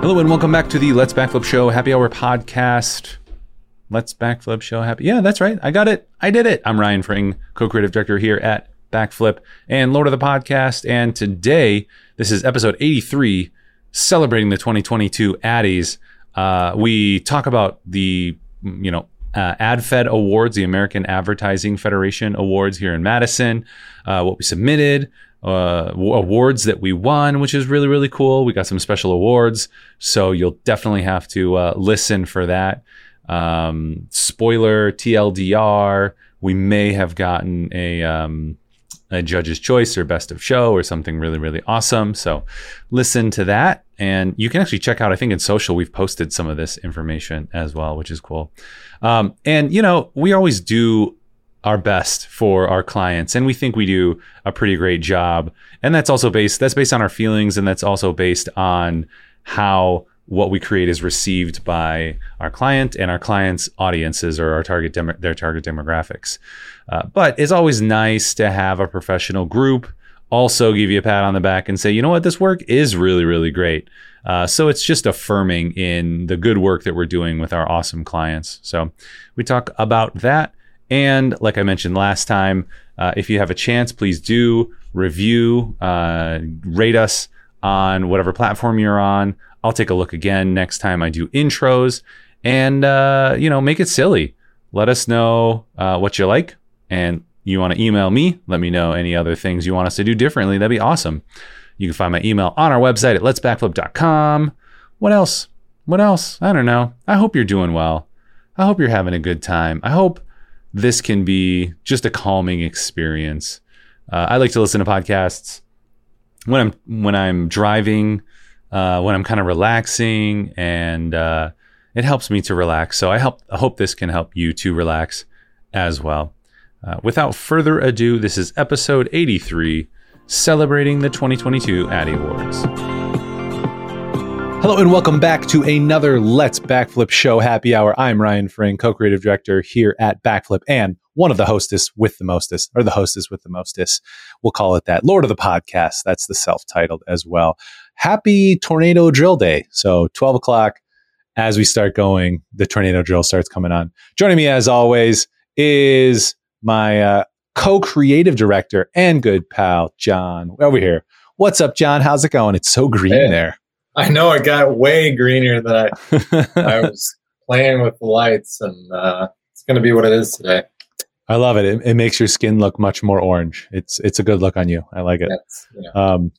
Hello and welcome back to the Let's Backflip Show Happy Hour podcast. Let's Backflip Show Happy. Yeah, that's right. I got it. I did it. I'm Ryan Fring, co-creative director here at Backflip and Lord of the Podcast. And today, this is episode 83, celebrating the 2022 Addies. Uh, we talk about the, you know, uh, AdFed Awards, the American Advertising Federation Awards here in Madison, uh, what we submitted, uh, awards that we won, which is really, really cool. We got some special awards. So you'll definitely have to uh, listen for that. Um, spoiler TLDR, we may have gotten a, um, a judge's choice or best of show or something really, really awesome. So listen to that. And you can actually check out, I think in social, we've posted some of this information as well, which is cool. Um, and, you know, we always do our best for our clients. And we think we do a pretty great job. And that's also based that's based on our feelings and that's also based on how what we create is received by our client and our clients audiences or our target demo, their target demographics. Uh, but it's always nice to have a professional group also give you a pat on the back and say you know what? This work is really really great. Uh, so it's just affirming in the good work that we're doing with our awesome clients. So we talk about that and like I mentioned last time, uh, if you have a chance, please do review, uh, rate us on whatever platform you're on. I'll take a look again next time I do intros and, uh, you know, make it silly. Let us know uh, what you like. And you want to email me, let me know any other things you want us to do differently. That'd be awesome. You can find my email on our website at letsbackflip.com. What else? What else? I don't know. I hope you're doing well. I hope you're having a good time. I hope this can be just a calming experience. Uh, I like to listen to podcasts when I'm when I'm driving, uh, when I'm kind of relaxing, and uh, it helps me to relax. So I help. I hope this can help you to relax as well. Uh, without further ado, this is episode 83, celebrating the 2022 Addy Awards. Hello and welcome back to another Let's Backflip Show Happy Hour. I'm Ryan Fring, co-creative director here at Backflip and one of the hostess with the mostest, or the hostess with the mostest. We'll call it that. Lord of the podcast. That's the self-titled as well. Happy Tornado Drill Day. So 12 o'clock as we start going, the tornado drill starts coming on. Joining me as always is my uh, co-creative director and good pal, John, over here. What's up, John? How's it going? It's so green hey. there. I know it got way greener than I, I was playing with the lights, and uh, it's going to be what it is today. I love it. it. it. makes your skin look much more orange. It's it's a good look on you. I like it. Yeah. Um,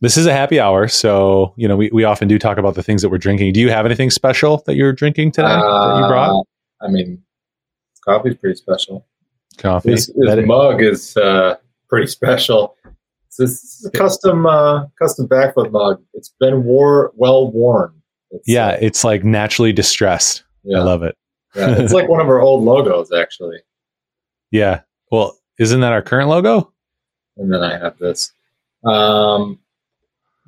this is a happy hour, so you know we, we often do talk about the things that we're drinking. Do you have anything special that you're drinking today uh, that you brought? Uh, I mean, coffee's pretty special. Coffee. This, this mug is uh, pretty special. This is a custom uh, custom backflip mug. It's been wore well worn. It's, yeah, it's like naturally distressed. Yeah. I love it. yeah, it's like one of our old logos, actually. Yeah. Well, isn't that our current logo? And then I have this. Um,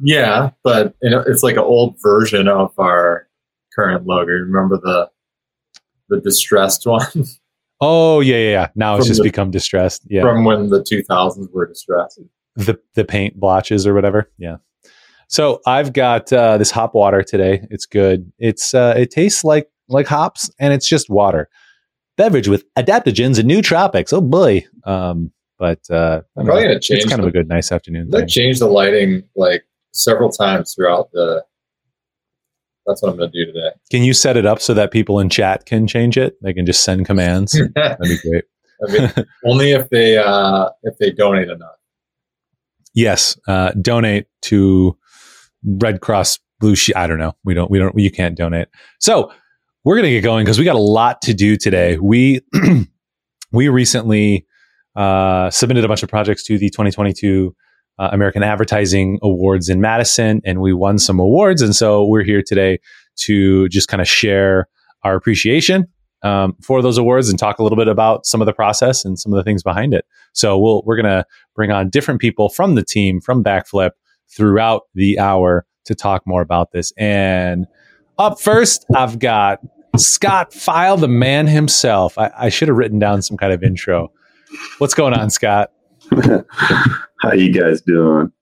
yeah, but you know, it's like an old version of our current logo. Remember the the distressed one? Oh yeah, yeah. yeah. Now it's just the, become distressed. Yeah, from when the 2000s were distressed the the paint blotches or whatever. Yeah. So I've got uh, this hop water today. It's good. It's uh, it tastes like like hops, and it's just water. Beverage with adaptogens and nootropics. Oh boy. Um, but uh, I'm probably gonna change. It's kind the, of a good nice afternoon. Thing. Change the lighting like several times throughout the. That's what I'm going to do today. Can you set it up so that people in chat can change it? They can just send commands. That'd be great. I mean, only if they uh, if they donate enough yes, uh, donate to Red Cross Blue Sheet. I don't know. We don't. We don't. You can't donate. So we're gonna get going because we got a lot to do today. We we recently uh, submitted a bunch of projects to the 2022 uh, American Advertising Awards in Madison, and we won some awards. And so we're here today to just kind of share our appreciation um, for those awards and talk a little bit about some of the process and some of the things behind it. So we'll, we're going to bring on different people from the team from Backflip throughout the hour to talk more about this. And up first, I've got Scott Pfeil, the man himself. I, I should have written down some kind of intro. What's going on, Scott? How you guys doing?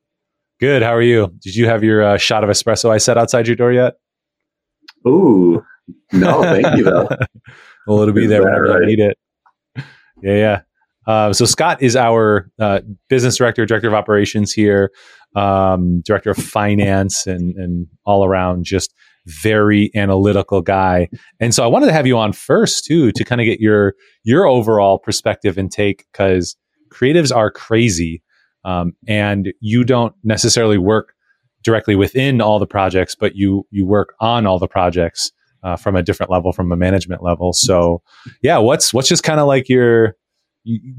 Good. How are you? Did you have your uh, shot of espresso I set outside your door yet? Ooh, no, thank you though. well, it'll be there whenever right? you need it. Yeah, yeah. Uh, so Scott is our uh, business director, director of operations here, um, director of finance, and and all around just very analytical guy. And so I wanted to have you on first too to kind of get your your overall perspective and take because creatives are crazy um, and you don't necessarily work directly within all the projects, but you you work on all the projects uh, from a different level, from a management level. So, yeah, what's what's just kind of like your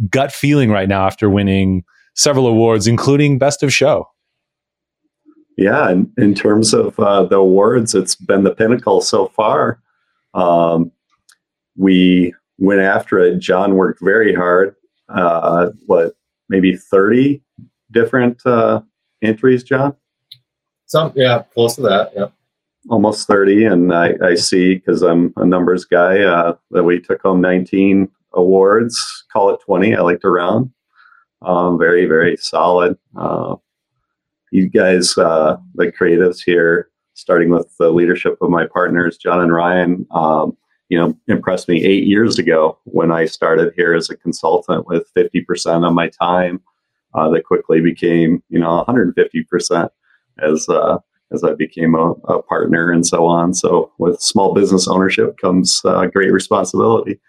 gut feeling right now after winning several awards, including Best of Show? Yeah, in, in terms of uh, the awards, it's been the pinnacle so far. Um, we went after it. John worked very hard. Uh, what maybe 30 different uh, entries, John? Some, yeah, close to that. Yeah. Almost 30. And I, I see, because I'm a numbers guy, uh, that we took home 19 awards. Call it 20. I like to round. Um, very, very solid. Uh, you guys, uh, the creatives here, starting with the leadership of my partners, John and Ryan, um, you know, impressed me eight years ago when I started here as a consultant with 50% of my time. Uh, that quickly became, you know, 150% as uh, as I became a, a, partner and so on. So with small business ownership comes uh, great responsibility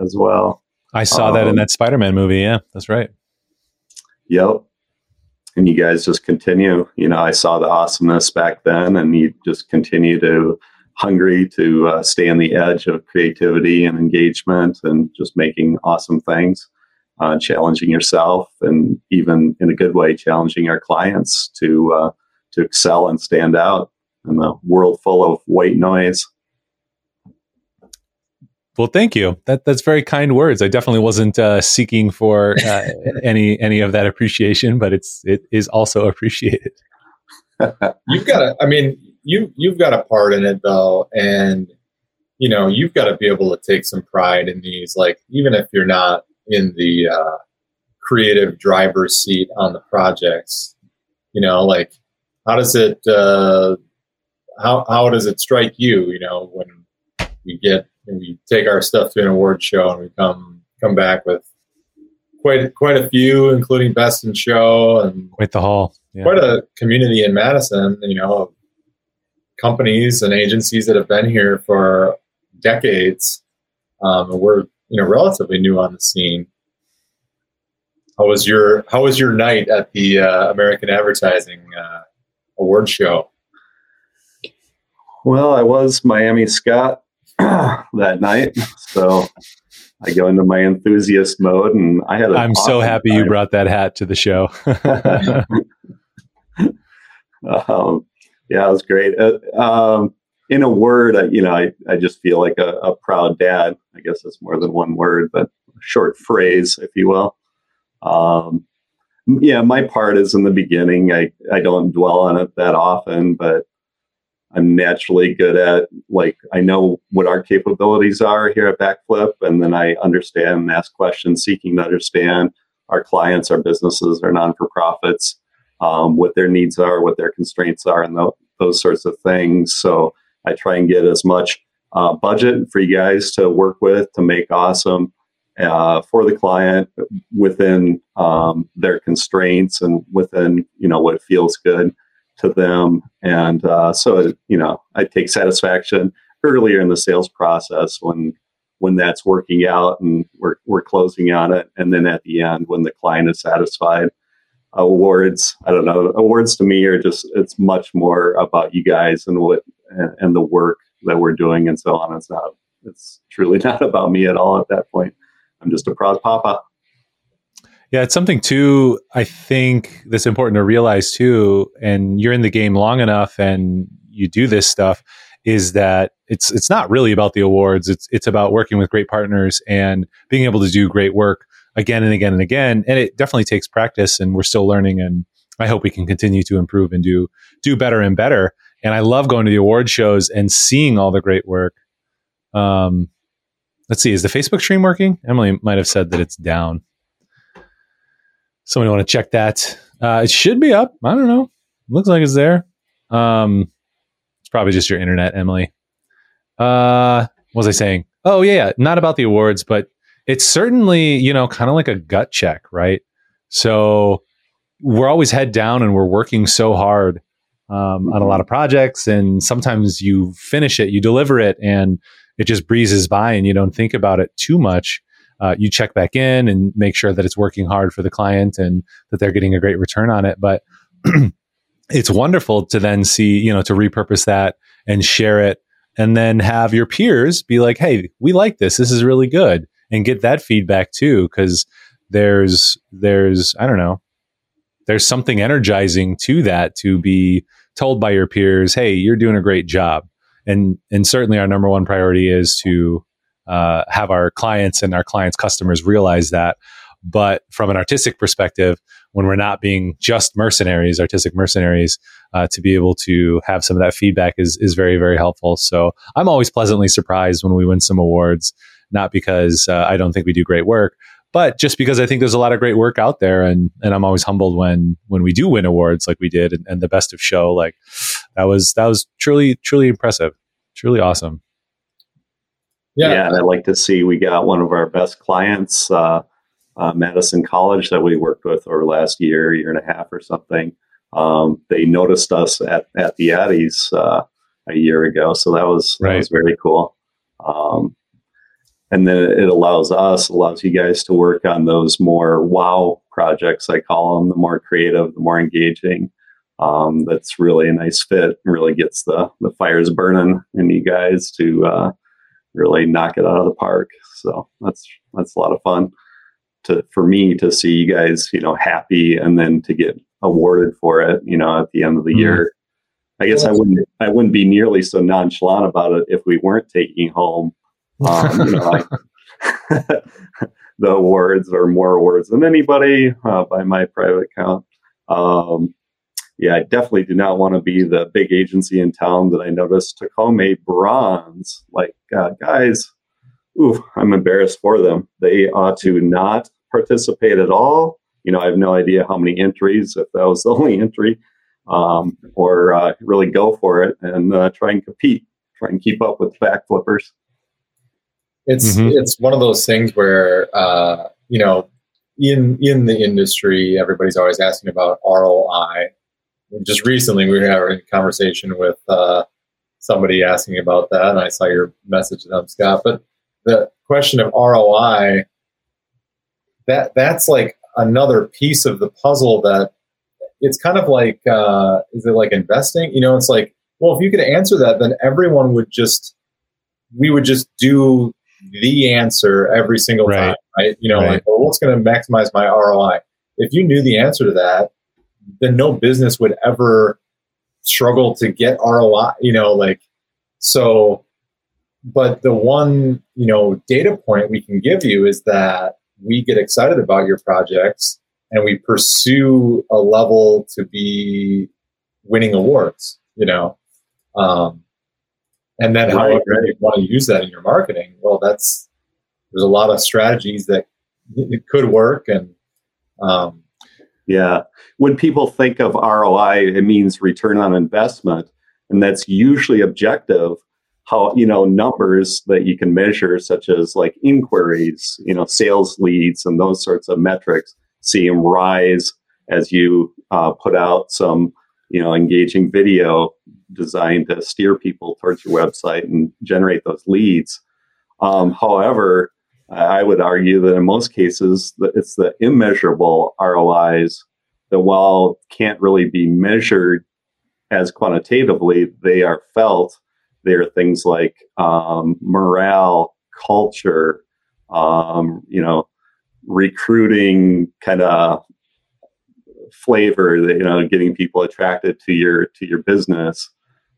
as well. I saw um, that in um, that Spider-Man movie. Yeah, that's right. Yep. And you guys just continue. You know, I saw the awesomeness back then, and you just continue to hungry to uh, stay on the edge of creativity and engagement and just making awesome things, uh, challenging yourself, and even in a good way, challenging our clients to uh, to excel and stand out in the world full of white noise. Well, thank you. That that's very kind words. I definitely wasn't uh, seeking for uh, any any of that appreciation, but it's it is also appreciated. You've got to. I mean, you you've got a part in it though, and you know you've got to be able to take some pride in these. Like even if you're not in the uh, creative driver's seat on the projects, you know, like how does it uh, how how does it strike you? You know, when we get when we take our stuff to an award show and we come come back with quite quite a few, including best in show and quite the hall, yeah. quite a community in Madison. You know, companies and agencies that have been here for decades. Um, and we're you know relatively new on the scene. How was your How was your night at the uh, American Advertising uh, Award Show? Well, I was Miami Scott that night, so I go into my enthusiast mode, and I had. I'm awesome so happy time. you brought that hat to the show. um, yeah, it was great. Uh, um, in a word, I, you know, I, I just feel like a, a, proud dad. I guess it's more than one word, but a short phrase, if you will. Um, yeah, my part is in the beginning. I, I don't dwell on it that often, but I'm naturally good at like I know what our capabilities are here at Backflip, and then I understand and ask questions, seeking to understand our clients, our businesses, our non for profits um, what their needs are, what their constraints are, and th- those sorts of things. So I try and get as much uh, budget for you guys to work with to make awesome uh, for the client within um, their constraints and within you know what feels good to them. And uh, so you know I take satisfaction earlier in the sales process when when that's working out and we're, we're closing on it. And then at the end when the client is satisfied awards i don't know awards to me are just it's much more about you guys and what and, the work that we're doing and so on. It's not it's truly not about me at all at that point i'm just a proud papa yeah it's something too i think that's important to realize too and you're in the game long enough and you do this stuff is that it's it's not really about the awards it's it's about working with great partners and being able to do great work again and again and again. And it definitely takes practice, and we're still learning. And I hope we can continue to improve and do do better and better. And I love going to the award shows and seeing all the great work. Um, let's see, is the Facebook stream working? Emily might have said that it's down. Somebody want to check that? Uh, it should be up. I don't know. looks like it's there. Um, it's probably just your internet, Emily. Uh, what was I saying? Oh yeah, yeah, not about the awards, but it's certainly you know kind of like a gut check, right? So we're always head down and we're working so hard um, on a lot of projects, and sometimes you finish it, you deliver it, and it just breezes by, and you don't think about it too much. Uh, you check back in and make sure that it's working hard for the client and that they're getting a great return on it. But it's wonderful to then see, you know, to repurpose that and share it and then have your peers be like, Hey, we like this. This is really good and get that feedback too. Cause there's, there's, I don't know, there's something energizing to that to be told by your peers, Hey, you're doing a great job. And, and certainly our number one priority is to, uh, have our clients and our clients' customers realize that. But from an artistic perspective, when we're not being just mercenaries, artistic mercenaries, uh, to be able to have some of that feedback is is very very helpful. So I'm always pleasantly surprised when we win some awards, not because uh, I don't think we do great work, but just because I think there's a lot of great work out there, and and I'm always humbled when when we do win awards like we did, and, and the best of show like that was that was truly truly impressive, truly awesome. Yeah. yeah, and I'd like to see we got one of our best clients. Uh, uh, Madison College that we worked with over last year, year and a half or something. Um, they noticed us at, at the Addies uh, a year ago, so that was right. that was very cool. Um, and then it allows us, allows you guys to work on those more wow projects. I call them the more creative, the more engaging. Um, that's really a nice fit. Really gets the the fires burning in you guys to uh, really knock it out of the park. So that's that's a lot of fun to for me to see you guys, you know, happy and then to get awarded for it, you know, at the end of the mm-hmm. year. I guess I wouldn't I wouldn't be nearly so nonchalant about it if we weren't taking home um, you know, the awards or more awards than anybody uh, by my private count. Um, yeah, I definitely do not want to be the big agency in town that I noticed took home a bronze. Like, uh, guys, ooh, I'm embarrassed for them. They ought to not participate at all. You know, I have no idea how many entries, if that was the only entry, um, or uh, really go for it and uh, try and compete, try and keep up with back flippers. It's mm-hmm. it's one of those things where uh, you know, in in the industry, everybody's always asking about ROI. Just recently, we were having a conversation with uh, somebody asking about that, and I saw your message to them, Scott. But the question of ROI, that that's like another piece of the puzzle that it's kind of like uh, is it like investing? You know, it's like, well, if you could answer that, then everyone would just we would just do the answer every single right. time, right? You know, right. like, well, what's going to maximize my ROI? If you knew the answer to that, then no business would ever struggle to get ROI, you know, like, so but the one, you know, data point we can give you is that we get excited about your projects and we pursue a level to be winning awards, you know. Um, and then how you want to use that in your marketing, well, that's there's a lot of strategies that it could work and um, yeah. When people think of ROI, it means return on investment. And that's usually objective how you know numbers that you can measure such as like inquiries you know sales leads and those sorts of metrics see them rise as you uh, put out some you know engaging video designed to steer people towards your website and generate those leads um, however i would argue that in most cases it's the immeasurable rois that while can't really be measured as quantitatively they are felt They are things like um, morale, culture, um, you know, recruiting kind of flavor, you know, getting people attracted to your to your business.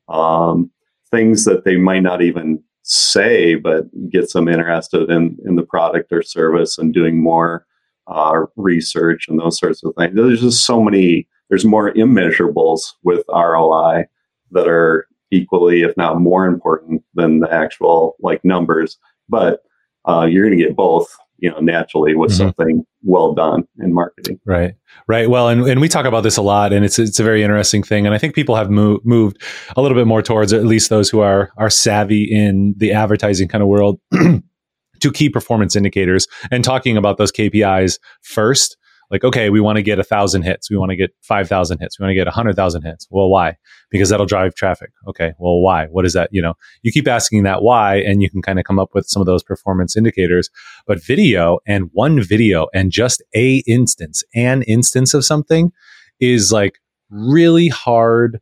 Um, things that they might not even say, but gets them interested in in the product or service and doing more uh, research and those sorts of things. There's just so many. There's more immeasurables with ROI that are equally, if not more important than the actual like numbers. But uh, you're going to get both you know, naturally with mm-hmm. something well done in marketing. Right. Right. Well, and, and we talk about this a lot and it's, it's a very interesting thing. And I think people have moved, moved a little bit more towards, at least those who are, are savvy in the advertising kind of world to key performance indicators and talking about those KPIs first like, okay, we want to get a thousand hits. We want to get 5,000 hits. We want to get a hundred thousand hits. Well, why? Because that'll drive traffic. Okay. Well, why? What is that? You know, you keep asking that why, and you can kind of come up with some of those performance indicators. But video and one video and just a instance, an instance of something is like really hard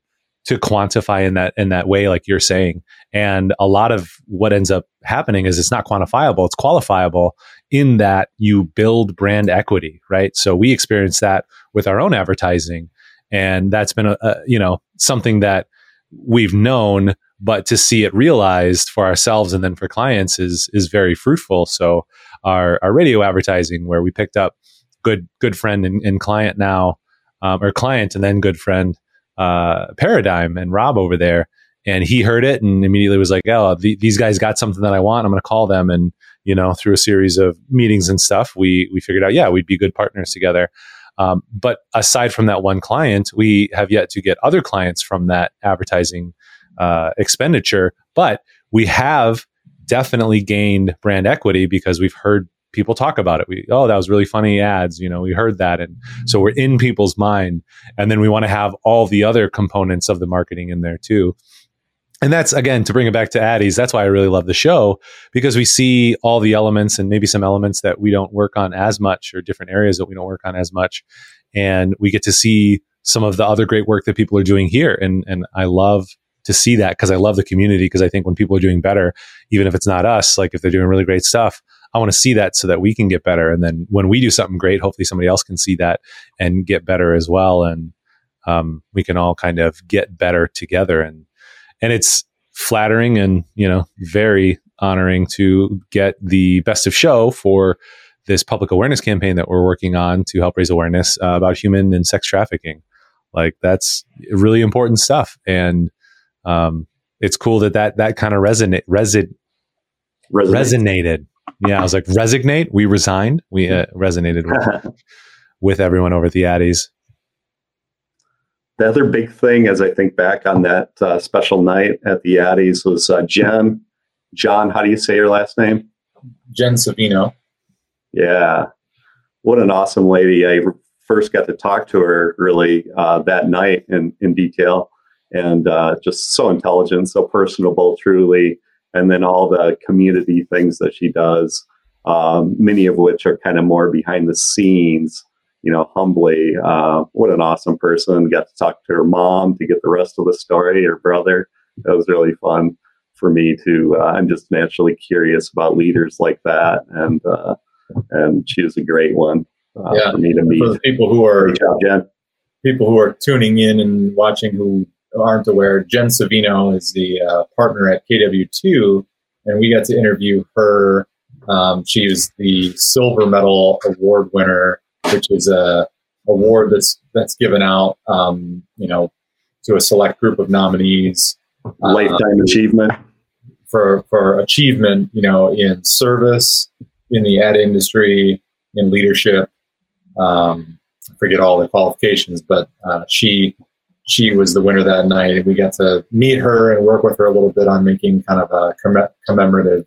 to quantify in that in that way like you're saying and a lot of what ends up happening is it's not quantifiable it's qualifiable in that you build brand equity right so we experience that with our own advertising and that's been a, a you know something that we've known but to see it realized for ourselves and then for clients is is very fruitful so our our radio advertising where we picked up good good friend and, and client now um, or client and then good friend uh, paradigm and Rob over there. And he heard it and immediately was like, "Oh, the, these guys got something that I want. I'm going to call them." And you know, through a series of meetings and stuff, we we figured out, yeah, we'd be good partners together. Um, but aside from that one client, we have yet to get other clients from that advertising uh, expenditure. But we have definitely gained brand equity because we've heard people talk about it. We, oh, that was really funny ads. You know, we heard that. And so we're in people's mind. And then we want to have all the other components of the marketing in there too. And that's again to bring it back to Addie's. That's why I really love the show because we see all the elements and maybe some elements that we don't work on as much or different areas that we don't work on as much. And we get to see some of the other great work that people are doing here. And, and I love to see that because I love the community because I think when people are doing better, even if it's not us, like if they're doing really great stuff, I want to see that so that we can get better. And then when we do something great, hopefully somebody else can see that and get better as well. And um, we can all kind of get better together. And and it's flattering and you know very honoring to get the best of show for this public awareness campaign that we're working on to help raise awareness uh, about human and sex trafficking. Like that's really important stuff, and um, it's cool that that that kind of resonate resi- resonated yeah, I was like, resignate. We resigned. We uh, resonated with, with everyone over at the Addies. The other big thing, as I think back on that uh, special night at the Addies, was uh, Jen. John, how do you say your last name? Jen Savino. Yeah. What an awesome lady. I first got to talk to her really uh, that night in, in detail and uh, just so intelligent, so personable, truly and then all the community things that she does, um, many of which are kind of more behind the scenes. You know, humbly, uh, what an awesome person. Got to talk to her mom to get the rest of the story, her brother. That was really fun for me to. Uh, I'm just naturally curious about leaders like that, and uh, and she was a great one uh, yeah. for me to meet. For people who are job, people who are tuning in and watching who aren't aware, Jen Savino is the uh, partner at KW2, and we got to interview her. Um, she is the silver medal award winner, which is a award that's that's given out, um, you know, to a select group of nominees. Lifetime um, achievement for for achievement, you know, in service, in the ad industry, in leadership. Um, I forget all the qualifications, but uh, she she was the winner that night, and we got to meet her and work with her a little bit on making kind of a commemorative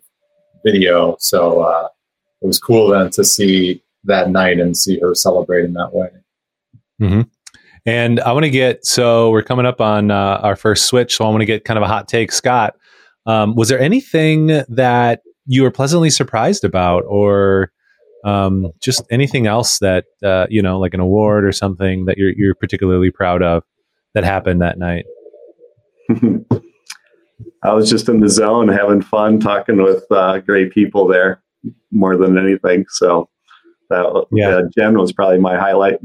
video. So uh, it was cool then to see that night and see her celebrate in that way. Mm-hmm. And I want to get so we're coming up on uh, our first switch, so I want to get kind of a hot take, Scott. Um, was there anything that you were pleasantly surprised about, or um, just anything else that uh, you know, like an award or something that you're you're particularly proud of? that happened that night? I was just in the zone, having fun, talking with uh, great people there, more than anything. So that yeah, uh, Jen was probably my highlight.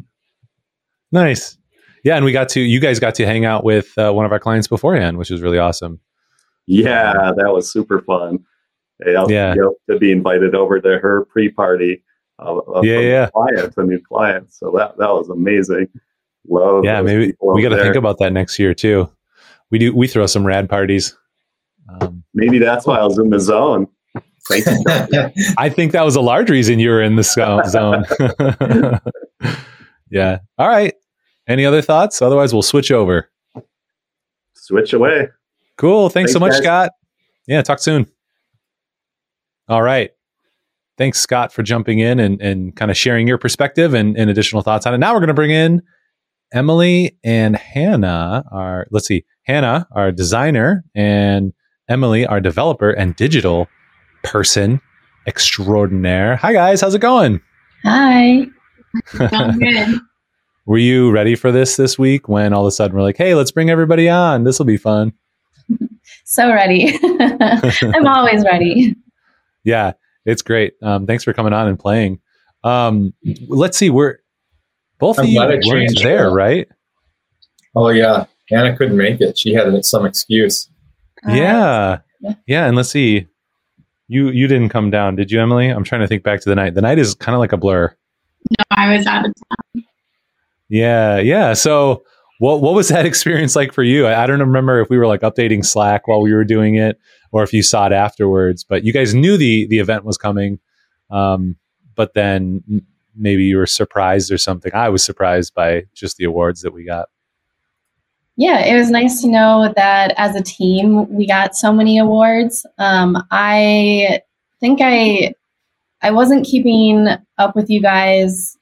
Nice, yeah, and we got to you guys got to hang out with uh, one of our clients beforehand, which was really awesome. Yeah, that was super fun. yeah, to be invited over to her pre-party. Uh, yeah, yeah, client, a new client. So that that was amazing. Love. Yeah, maybe we got to think about that next year too. We do. We throw some rad parties. Um, maybe that's why I was in the zone. Place I think that was a large reason you were in the sco- zone. yeah. All right. Any other thoughts? Otherwise, we'll switch over. Switch away. Cool. Thanks, so much, guys. Scott. Yeah. Talk soon. All right. Thanks, Scott, for jumping in and, and kind of sharing your perspective and, and additional thoughts on it. Now we're going to bring in Emily and Hannah. Our let's see, Hannah, our designer, and Emily, our developer and digital person extraordinaire. Hi, guys. How's it going? Hi. Sounds good. Were you ready for this this week when all of a sudden we're like, hey, let's bring everybody on? This will be fun. So ready. I'm always ready. Yeah, it's great. Um, thanks for coming on and playing. Um, let's see, we're both of I'm you weren't there, that. right? oh yeah, Hannah couldn't make it. She had some excuse. Uh, yeah, yeah. yeah. And let's see, you you didn't come down, did you, Emily? I'm trying to think back to the night. The night is kind of like a blur. No, I was out of town. Yeah, yeah. So, what what was that experience like for you? I, I don't remember if we were like updating Slack while we were doing it, or if you saw it afterwards. But you guys knew the the event was coming, um, but then maybe you were surprised or something. I was surprised by just the awards that we got. Yeah, it was nice to know that as a team we got so many awards. Um, I think I I wasn't keeping up with you guys,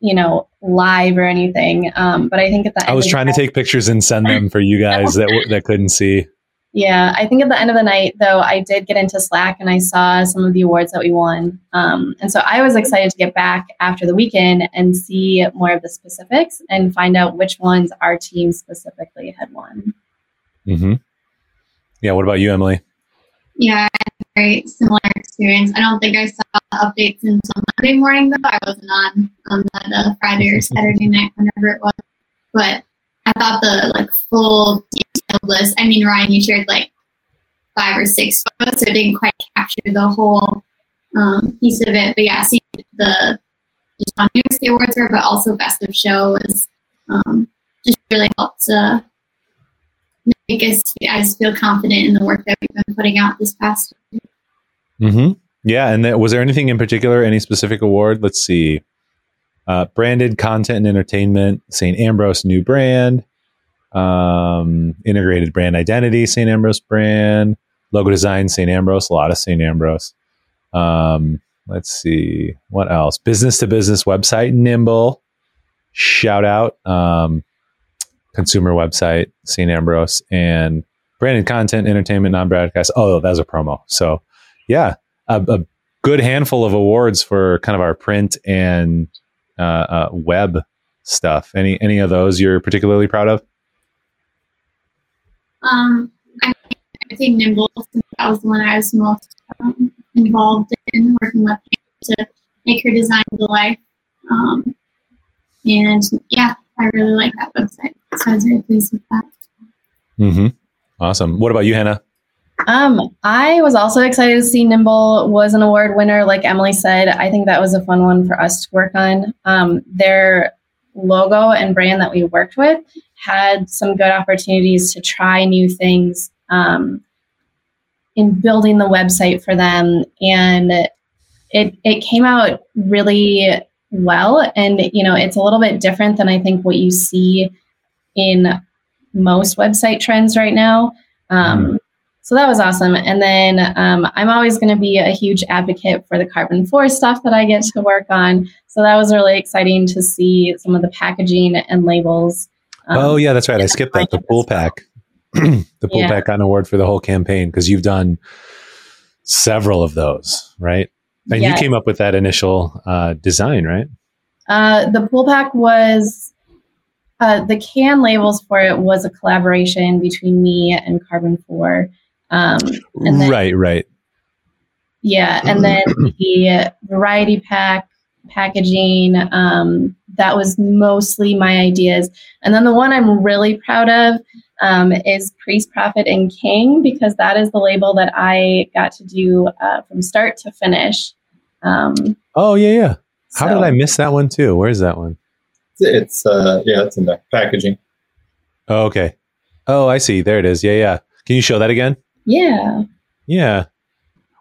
you know, live or anything. Um, but I think at the end I was trying to take pictures and send them for you guys that that couldn't see. Yeah, I think at the end of the night, though, I did get into Slack and I saw some of the awards that we won. Um, and so I was excited to get back after the weekend and see more of the specifics and find out which ones our team specifically had won. hmm Yeah. What about you, Emily? Yeah, I had a very similar experience. I don't think I saw updates until Monday morning, though. I wasn't on on that uh, Friday or Saturday night, whenever it was. But I thought the like full detailed list. I mean, Ryan, you shared like five or six photos, so it didn't quite capture the whole um, piece of it. But yeah, see the just news the awards were, but also best of show was um, just really helped uh, make us feel confident in the work that we've been putting out this past. hmm Yeah, and then, was there anything in particular, any specific award? Let's see. Uh, branded content and entertainment, St. Ambrose new brand. Um, integrated brand identity, St. Ambrose brand. Logo design, St. Ambrose. A lot of St. Ambrose. Um, let's see what else. Business to business website, Nimble. Shout out. Um, consumer website, St. Ambrose, and branded content, entertainment, non broadcast. Oh, that was a promo. So, yeah, a, a good handful of awards for kind of our print and uh, uh, web stuff. Any any of those you're particularly proud of? Um, I, I think Nimble, that was the one I was most um, involved in working with to make her design to life. Um, and yeah, I really like that website. So I was very pleased with that. Mm-hmm. Awesome. What about you, Hannah? Um, I was also excited to see Nimble was an award winner. Like Emily said, I think that was a fun one for us to work on. Um, their logo and brand that we worked with had some good opportunities to try new things um, in building the website for them, and it it came out really well. And you know, it's a little bit different than I think what you see in most website trends right now. Um, so that was awesome. And then um, I'm always going to be a huge advocate for the Karben4 stuff that I get to work on. So that was really exciting to see some of the packaging and labels. um, oh yeah, that's right. I skipped that. The pool pack. the pool Yeah. pack got an award for the whole campaign because you've done several of those, right? And Yeah. you came up with that initial uh, design, right? Uh, the pool pack was uh, the can labels for it was a collaboration between me and Carbon Four. Um, And then- right, right. Yeah, and then the variety pack packaging um, that was mostly my ideas, and then the one I'm really proud of um, is Priest, Prophet, and King because that is the label that I got to do uh, from start to finish. Um, Oh yeah, yeah. How so- did I miss that one too? Where's that one? It's uh yeah, it's in the packaging. Oh, okay. Oh, I see. There it is. Yeah, yeah. Can you show that again? Yeah, Yeah.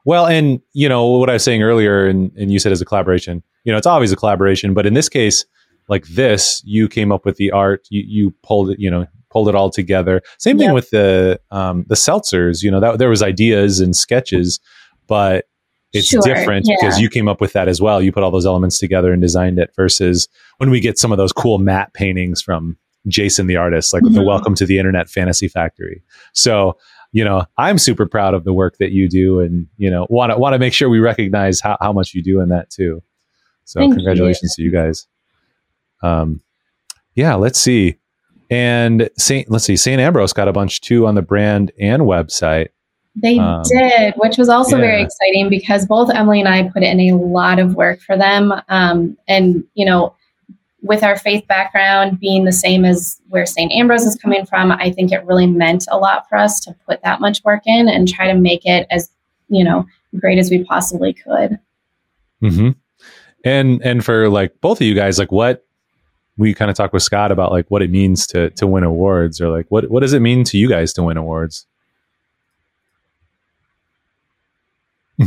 Well, and you know what I was saying earlier, and, and you said as a collaboration. You know, it's always a collaboration, but in this case, like this, you came up with the art. You you pulled it. You know, pulled it all together. Same thing Yep. with the um, the seltzers. You know, that there was ideas and sketches, but it's Sure, different yeah. because you came up with that as well. You put all those elements together and designed it. Versus when we get some of those cool matte paintings from Jason the artist, like the Mhm. Welcome to the Internet Fantasy Factory. So you know, I'm super proud of the work that you do, and you know, want to want to make sure we recognize how, how much you do in that too. So Thank you. congratulations to you guys. Um, yeah, let's see. And Saint, let's see, Saint Ambrose got a bunch too on the brand and website. They Um, did, which was also very exciting because both Emily and I put in a lot of work for them. Um, and, you know, with our faith background being the same as where St. Ambrose is coming from, I think it really meant a lot for us to put that much work in and try to make it as, you know, great as we possibly could. Mm-hmm. And and for like both of you guys, like what we kind of talked with Scott about like what it means to to win awards or like what what does it mean to you guys to win awards?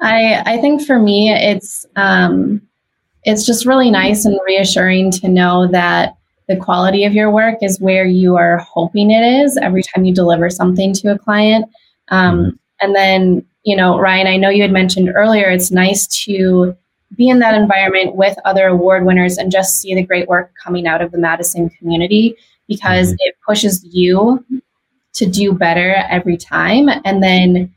I I think for me it's um, it's just really nice and reassuring to know that the quality of your work is where you are hoping it is every time you deliver something to a client. Um, Mhm. And then you know, Ryan, I know you had mentioned earlier it's nice to be in that environment with other award winners and just see the great work coming out of the Madison community because Mhm. it pushes you to do better every time. And then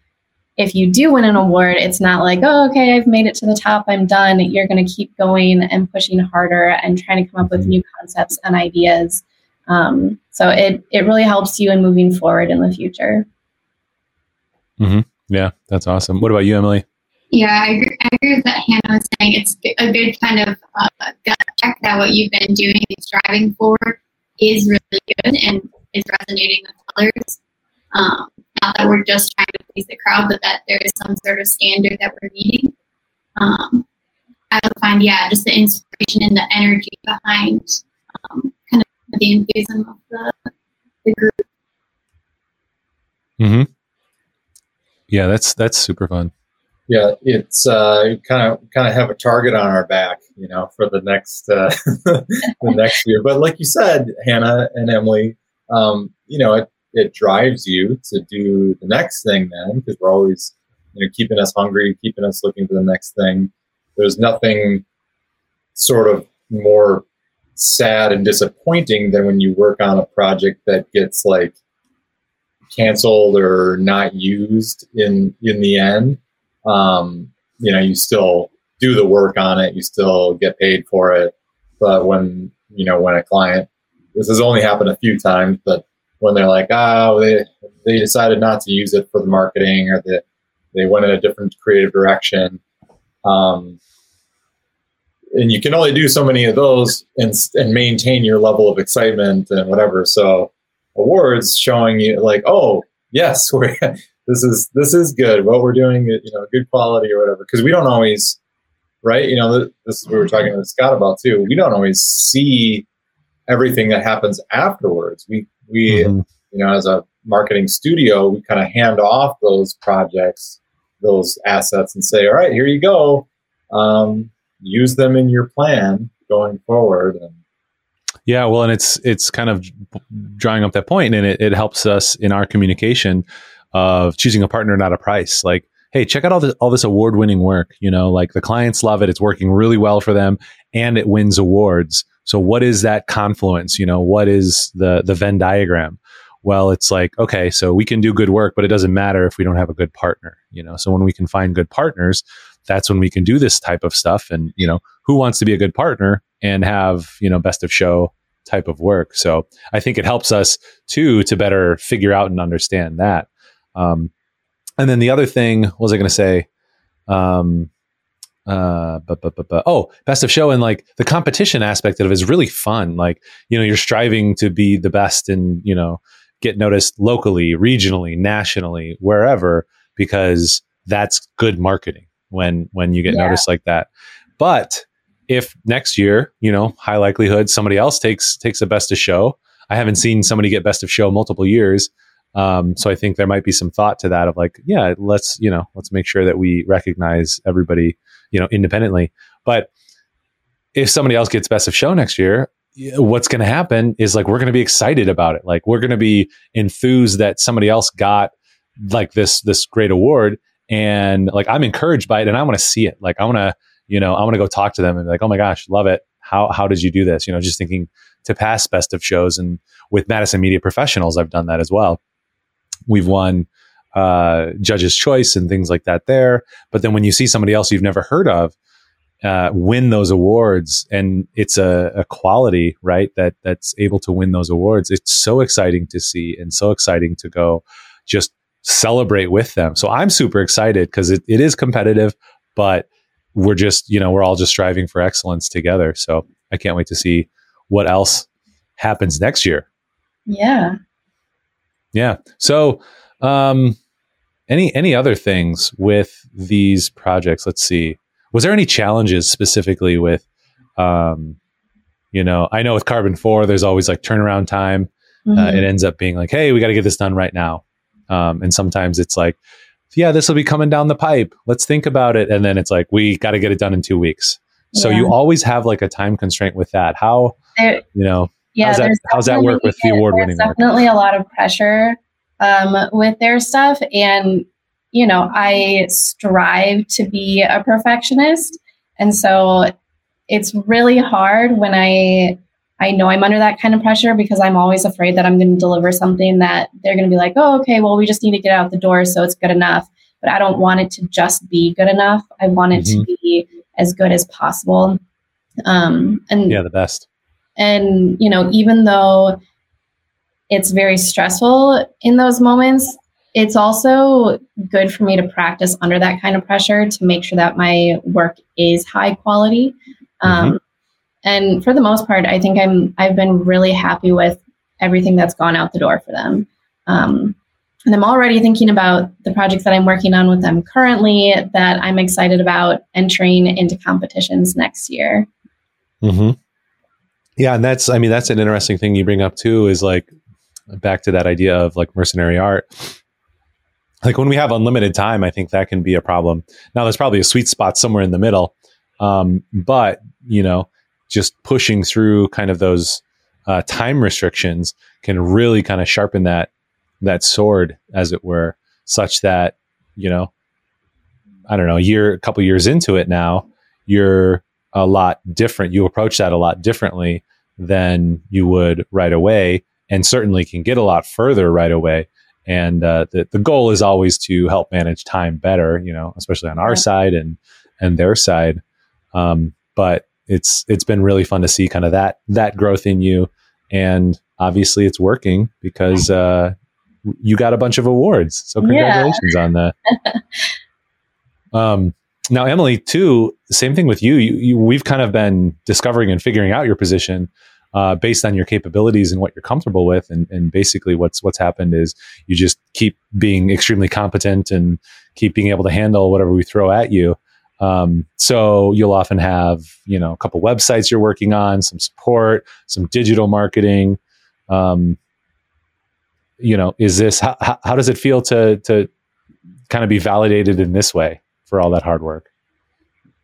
if you do win an award, it's not like, oh, okay, I've made it to the top, I'm done. You're going to keep going and pushing harder and trying to come up with Mhm. new concepts and ideas. Um, so it it really helps you in moving forward in the future. Yeah, that's awesome. What about you, Emily? Yeah, I agree, I agree with that Hannah was saying. It's a good kind of uh, gut check that what you've been doing and striving for is really good and is resonating with others. Um, not that we're just trying to please the crowd, but that there is some sort of standard that we're meeting. Um, I would find, yeah, just the inspiration and the energy behind um, kind of the enthusiasm of the, the group. Mm-hmm. Yeah, that's that's super fun. yeah, it's uh, kind of kind of have a target on our back, you know, for the next uh, the next year. But like you said, Hannah and Emily, um, you know, it it drives you to do the next thing then because we're always you know keeping us hungry, keeping us looking for the next thing. There's nothing sort of more sad and disappointing than when you work on a project that gets like canceled or not used in in the end um, you know, you still do the work on it, you still get paid for it. But when, you know, when a client, this has only happened a few times, but when they're like, oh, they, they decided not to use it for the marketing or they, they went in a different creative direction. Um, and you can only do so many of those and, and maintain your level of excitement and whatever. So awards showing you like, oh, yes, we're, this is this is good. What we're doing, you know, good quality or whatever. Because we don't always, right? You know, this is we were talking with Scott about too. We don't always see everything that happens afterwards. We we Mhm. you know, as a marketing studio, we kind of hand off those projects, those assets, and say, all right, here you go. Um, use them in your plan going forward. And Yeah, well, and it's it's kind of drawing up that point, and it, it helps us in our communication of choosing a partner, not a price. Like, hey, check out all this all this award winning work. You know, like the clients love it; it's working really well for them, and it wins awards. So, what is that confluence? You know, what is the the Venn diagram? Well, it's like okay, so we can do good work, but it doesn't matter if we don't have a good partner. You know, so when we can find good partners, that's when we can do this type of stuff. And you know, who wants to be a good partner and have you know best of show type of work? So I think it helps us too to better figure out and understand that. Um, and then the other thing what was I going to say? Um, uh, but, but, but, but, oh, best of show and like the competition aspect of it is really fun. Like, you know, you're striving to be the best and, you know, get noticed locally, regionally, nationally, wherever, because that's good marketing when, when you get Yeah. noticed like that. But if next year, you know, high likelihood somebody else takes, takes a best of show, I haven't seen somebody get best of show multiple years. Um, so I think there might be some thought to that of like, yeah, let's you know, let's make sure that we recognize everybody, you know, independently. But if somebody else gets best of show next year, what's going to happen is like we're going to be excited about it. Like we're going to be enthused that somebody else got like this this great award, and like I'm encouraged by it, and I want to see it. Like I want to, you know, I want to go talk to them and be like, oh my gosh, love it. How how did you do this? You know, just thinking to pass best of shows, and with Madison Media Professionals, I've done that as well. We've won uh, Judge's Choice and things like that there. But then when you see somebody else you've never heard of uh, win those awards, and it's a, a, quality, right? That that's able to win those awards. It's so exciting to see, and so exciting to go just celebrate with them. So I'm super excited because it, it is competitive, but we're just you know we're all just striving for excellence together. So I can't wait to see what else happens next year. Yeah. Yeah. So, um, any any other things with these projects? Let's see. Was there any challenges specifically with, um, you know, I know with Karben4, there's always like turnaround time. Mm-hmm. Uh, it ends up being like, hey, we got to get this done right now. Um, and sometimes it's like, yeah, this will be coming down the pipe. Let's think about it. And then it's like, we got to get it done in two weeks. So yeah. you always have like a time constraint with that. How, there, you know, yeah, how's that, how's that work with the award winning? Definitely work? a lot of pressure um, with their stuff. And, you know, I strive to be a perfectionist. And so it's really hard when I I know I'm under that kind of pressure because I'm always afraid that I'm going to deliver something that they're going to be like, "Oh, okay, well, we just need to get out the door, so it's good enough." But I don't want it to just be good enough. I want it mm-hmm. to be as good as possible. Um, and yeah, the best. And you know, even though it's very stressful in those moments, it's also good for me to practice under that kind of pressure to make sure that my work is high quality. Um, mm-hmm. And for the most part, I think I'm I've been really happy with everything that's gone out the door for them. Um, and I'm already thinking about the projects that I'm working on with them currently that I'm excited about entering into competitions next year. Mm-hmm. Yeah, and that's I mean that's an interesting thing you bring up too. Is like back to that idea of like mercenary art. Like when we have unlimited time, I think that can be a problem. Now there's probably a sweet spot somewhere in the middle, um, but you know just pushing through kind of those uh, time restrictions can really kind of sharpen that that sword, as it were, such that you know, I don't know, a year, a couple years into it now, you're a lot different. You approach that a lot differently than you would right away, and certainly can get a lot further right away. And uh, the the goal is always to help manage time better, you know, especially on our yeah. side and and their side. Um, but it's it's been really fun to see kind of that that growth in you, and obviously it's working because uh, you got a bunch of awards. So congratulations yeah. on that. um, now, Emily, too. Same thing with you. You, you. We've kind of been discovering and figuring out your position uh, based on your capabilities and what you're comfortable with. And, and basically, what's what's happened is you just keep being extremely competent and keep being able to handle whatever we throw at you. Um, so you'll often have, you know, a couple websites you're working on, some support, some digital marketing. Um, you know, is this how, how does it feel to to kind of be validated in this way for all that hard work?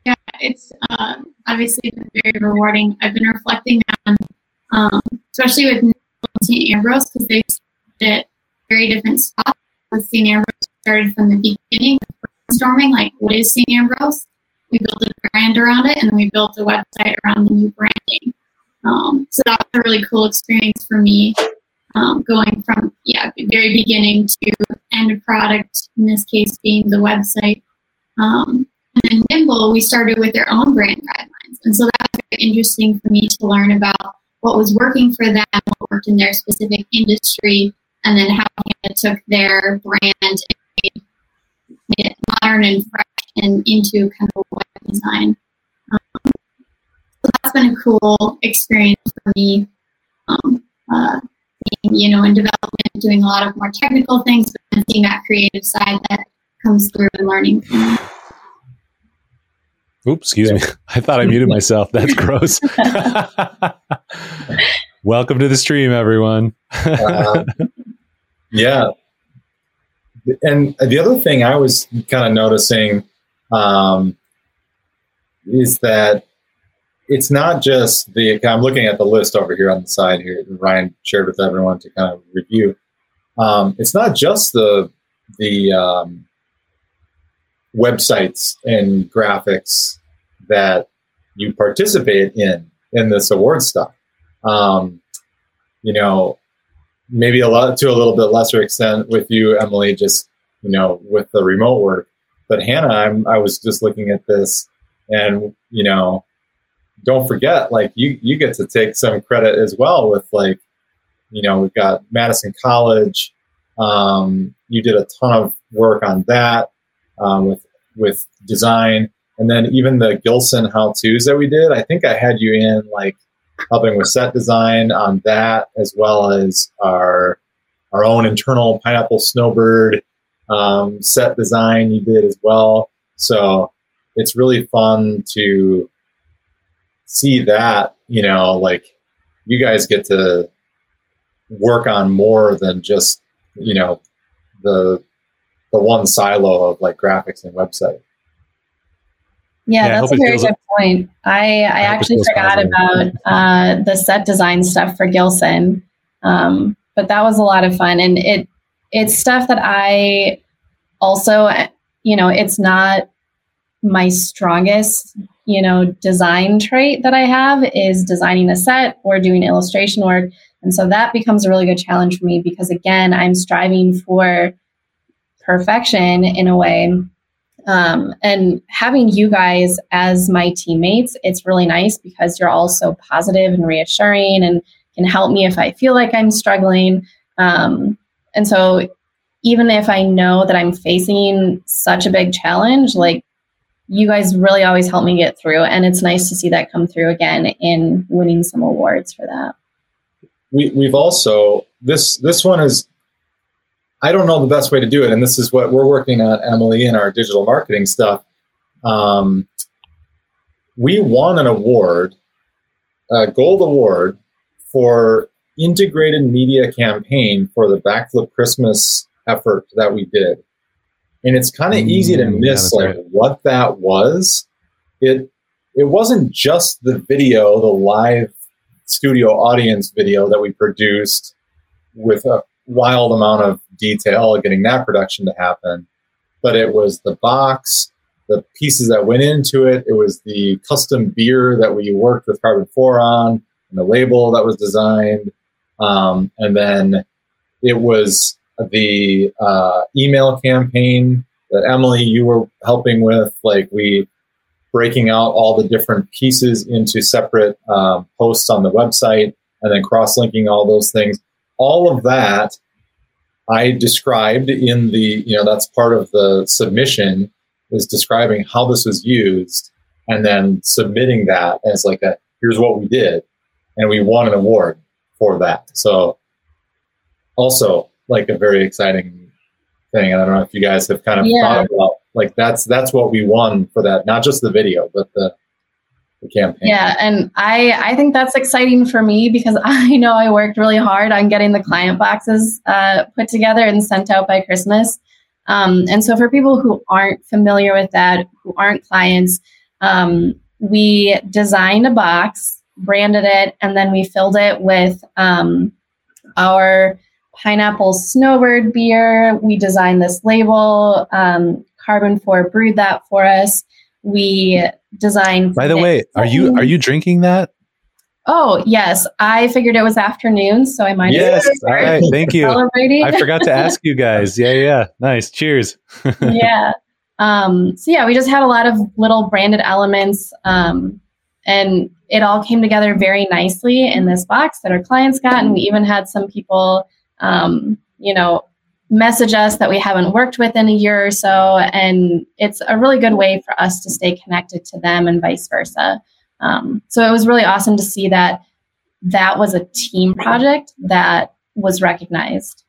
Yeah, it's um, obviously been very rewarding. I've been reflecting on, um, especially with St. Ambrose, because they started at very different spots. With St. Ambrose started from the beginning, brainstorming like what is St. Ambrose. We built a brand around it, and then we built a website around the new branding. Um, so that was a really cool experience for me, um, going from yeah very beginning to end product. In this case, being the website. Um, and then Nimble, we started with their own brand guidelines, and so that was very interesting for me to learn about what was working for them, what worked in their specific industry, and then how they took their brand and made it modern and fresh and into kind of web design. Um, so that's been a cool experience for me. Um, uh, being, you know, in development, doing a lot of more technical things, but seeing that creative side that comes through and learning. Oops, excuse me. I thought I muted myself. That's gross. Welcome to the stream, everyone. uh, yeah, and the other thing I was kind of noticing um, is that it's not just the. I'm looking at the list over here on the side here. Ryan shared with everyone to kind of review. Um, it's not just the the um, websites and graphics that you participate in in this award stuff. Um, you know, maybe a lot to a little bit lesser extent with you, Emily, just you know, with the remote work. But Hannah, I'm, I was just looking at this, and you know, don't forget, like you you get to take some credit as well with like, you know, we've got Madison College. Um, you did a ton of work on that um, with with design, and then even the Gilson how tos that we did. I think I had you in like helping with set design on that, as well as our our own internal pineapple snowbird um, set design you did as well. So it's really fun to see that, you know, like you guys get to work on more than just, you know, the the one silo of like graphics and website. Yeah, yeah that's a very good point. I, I, I actually forgot about uh, the set design stuff for Gilson, um, but that was a lot of fun, and it it's stuff that I also, you know, it's not my strongest, you know, design trait that I have is designing a set or doing illustration work. And so that becomes a really good challenge for me because, again, I'm striving for perfection in a way. Um, and having you guys as my teammates, it's really nice because you're all so positive and reassuring and can help me if I feel like I'm struggling. Um, and so even if I know that I'm facing such a big challenge, like you guys really always help me get through. And it's nice to see that come through again in winning some awards for that. We, we've also, this, this one is, I don't know the best way to do it. And this is what we're working on, Emily, in our digital marketing stuff. Um, we won an award, a gold award for integrated media campaign for the Backflip Christmas effort that we did. And it's kind of mm, easy to miss like right. what that was. It it wasn't just the video, the live studio audience video that we produced with a wild amount of detail getting that production to happen, but it was the box, the pieces that went into it, it was the custom beer that we worked with Karben4 on, and the label that was designed. Um, and then it was the uh, email campaign that Emily you were helping with, like we breaking out all the different pieces into separate um, posts on the website and then cross-linking all those things. All of that I described in the, you know, that's part of the submission is describing how this was used and then submitting that as like a here's what we did and we won an award for that. So also like a very exciting thing. I don't know if you guys have kind of yeah. thought about like that's that's what we won for that, not just the video, but the the campaign. Yeah, and I I think that's exciting for me because I know I worked really hard on getting the client boxes uh, put together and sent out by Christmas. Um, and so for people who aren't familiar with that, who aren't clients, um, we designed a box, branded it, and then we filled it with um, our pineapple snowbird beer. We designed this label. Um, Karben4 brewed that for us. We designed. By the way, are you are you drinking that? Oh yes, I figured it was afternoon, so I might. Yes, all right, thank you. I forgot to ask you guys. Yeah, yeah, nice. Cheers. yeah. Um, so yeah, we just had a lot of little branded elements, um, and it all came together very nicely in this box that our clients got, and we even had some people um, you know, message us that we haven't worked with in a year or so. And it's a really good way for us to stay connected to them and vice versa. Um, so it was really awesome to see that that was a team project that was recognized.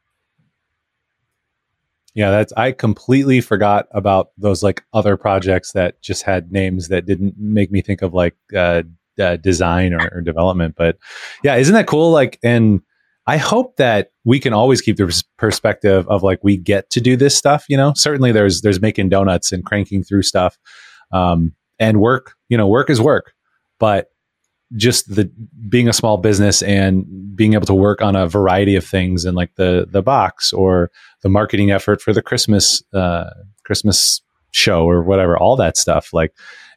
Yeah, that's I completely forgot about those like other projects that just had names that didn't make me think of like uh, uh, design or, or development. But yeah, isn't that cool? Like, and I hope that we can always keep the perspective of like we get to do this stuff. You know, certainly there's there's making donuts and cranking through stuff, um, and work. You know, work is work, but just the being a small business and being able to work on a variety of things and like the the box or the marketing effort for the Christmas uh, Christmas show or whatever, all that stuff. Like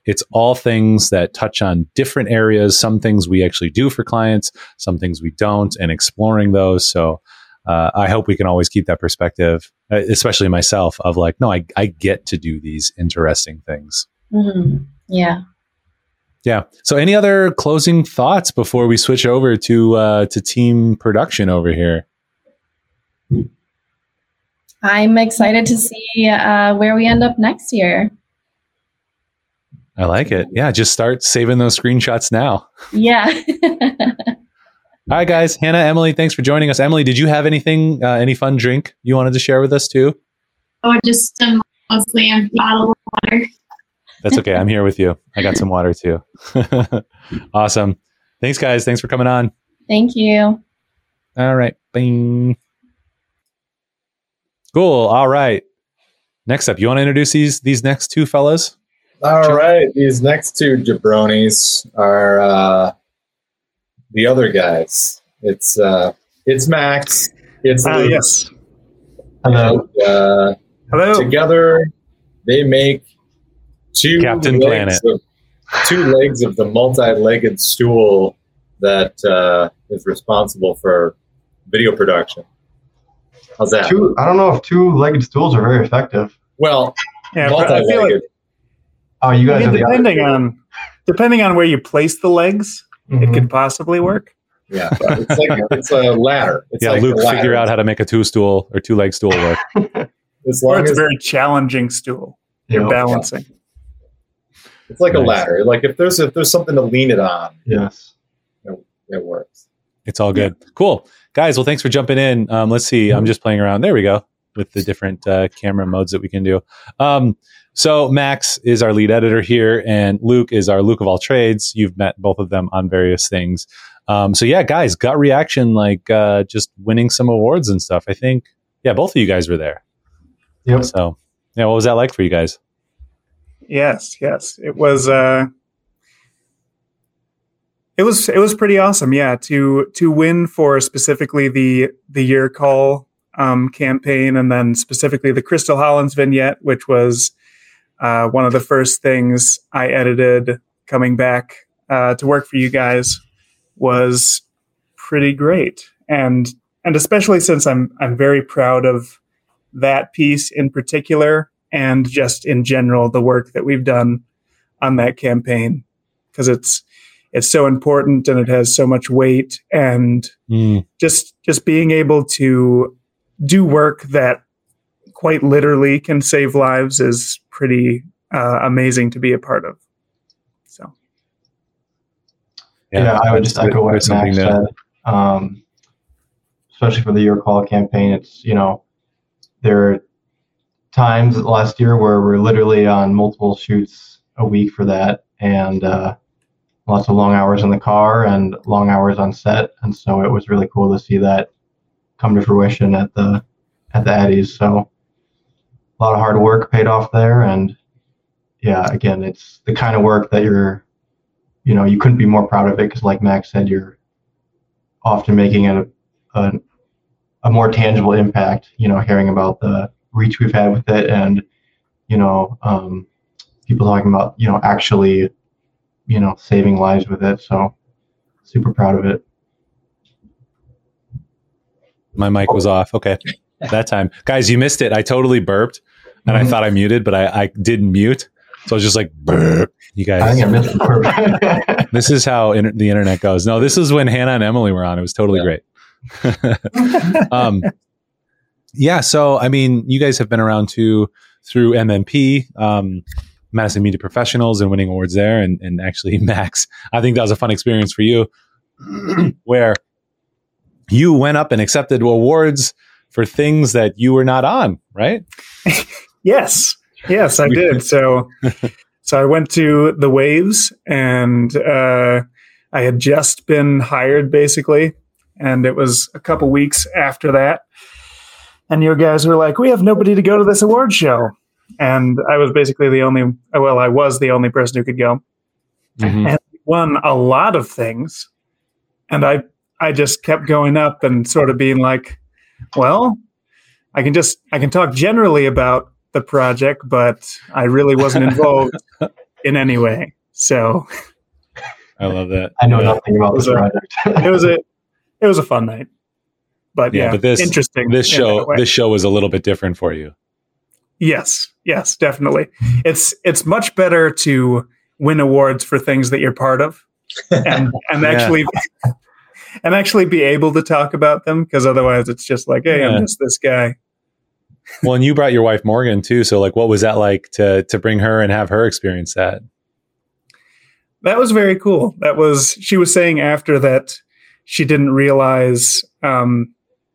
it's all things that touch on different areas. Some things we actually do for clients, some things we don't, and exploring those. So uh, I hope we can always keep that perspective, uh, especially myself, of like, no, I, I get to do these interesting things. Mhm. Yeah. Yeah. So, any other closing thoughts before we switch over to uh, to team production over here? I'm excited to see uh, where we end up next year. I like it. Yeah, just start saving those screenshots now. Yeah. All right, guys. Hannah, Emily, thanks for joining us. Emily, did you have anything, uh, any fun drink you wanted to share with us too? Oh, just a mostly empty bottle of water. That's okay. I'm here with you. I got some water too. awesome. Thanks, guys. Thanks for coming on. Thank you. All right. Bing. Cool. All right. Next up, you want to introduce these these next two fellas? All right, these next two jabronis are uh, the other guys. It's uh, it's Max. It's Luke, yes. and, uh, Hello. together they make two Captain legs Of, two legs of the multi-legged stool that uh, is responsible for video production. How's that? Two, I don't know if two-legged stools are very effective. Well, Yeah, but I feel like multi-legged. Oh, you I guys mean, have the other depending two. on depending on where you place the legs, it Mhm. could possibly work. Yeah, it's like it's a ladder. It's yeah, like Luke, a ladder. figure out how to make a two stool or two leg stool work. As Or long it's a very challenging stool. You're Yep. balancing. it's like a ladder. Like if there's if there's something to lean it on, Yes. it works. It's all good. Cool. Guys, well, thanks for jumping in. Um, let's see. I'm just playing around. There we go with the different uh, camera modes that we can do. Um, so, Max is our lead editor here, and Luke is our Luke of all trades. You've met both of them on various things. Um, so, yeah, guys, gut reaction like uh, just winning some awards and stuff. I think, yeah, both of you guys were there. Yep. So, yeah, what was that like for you guys? Yes, yes. It was uh it was it was pretty awesome, yeah, to to win for specifically the the year call um campaign and then specifically the Crystal Hollins vignette, which was uh one of the first things I edited coming back uh to work for you guys was pretty great. And and especially since I'm I'm very proud of that piece in particular and just in general the work that we've done on that campaign because it's it's so important and it has so much weight and Mm, just just being able to do work that quite literally can save lives is pretty uh, amazing to be a part of so Yeah, I would just echo what there's Max said. Um, especially for the year call campaign, it's you know there are times last year where we're literally on multiple shoots a week for that, and uh, lots of long hours in the car and long hours on set, and so it was really cool to see that come to fruition at the at the Addies. So a lot of hard work paid off there, and yeah, again, it's the kind of work that you're you know you couldn't be more proud of it because like max said you're often making a, a a more tangible impact you know hearing about the reach we've had with it and you know um, people talking about you know actually you know saving lives with it so super proud of it My mic was off. Okay. That time. Guys, you missed it. I totally burped and I Mhm. thought I muted, but I, I didn't mute. So I was just like. You i guys, i this is how inter- the internet goes. No, this is when Hannah and Emily were on. It was totally Yeah. great. um, yeah. So, I mean, you guys have been around too through MMP, um, Madison Media Professionals, and winning awards there. And, and actually, Max, I think that was a fun experience for you where you went up and accepted awards for things that you were not on, right? Yes, yes, I did. So, so I went to the Waves, and uh, I had just been hired, basically, and it was a couple weeks after that. And you guys were like, "We have nobody to go to this award show," and I was basically the only. Well, I was the only person who could go, Mhm. and won a lot of things. And I, I just kept going up and sort of being like, "Well, I can just I can talk generally about the project, but I really wasn't involved in any way." So I love that. I know Yeah. nothing about this project. it was a it was a fun night. But Yeah, yeah, but this- interesting. This show, that this show was a little bit different for you. yes, yes, definitely. It's it's much better to win awards for things that you're part of, and and Yeah. actually and actually be able to talk about them because otherwise it's just like, hey, Yeah. I'm just this guy. Well, and you brought your wife Morgan too. So, like, what was that like to to bring her and have her experience that? That was very cool. That was she was saying after that she didn't realize um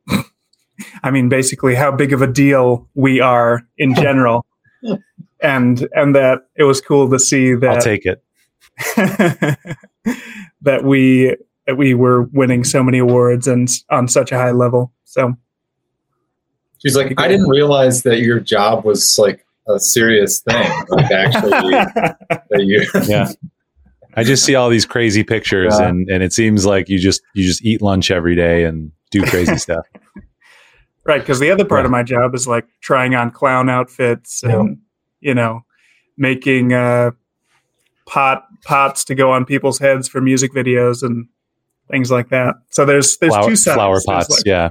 I mean basically how big of a deal we are in general. and and that it was cool to see that. I'll take it. that we that we were winning so many awards and on such a high level. So She's like, I didn't realize that your job was like a serious thing. Like actually, that you. Yeah. I just see all these crazy pictures, Yeah. and and it seems like you just you just eat lunch every day and do crazy stuff. right, because the other part of my job is like trying on clown outfits and you know making uh, pot pots to go on people's heads for music videos and things like that. So there's there's flower, two sides. flower pots. like- yeah.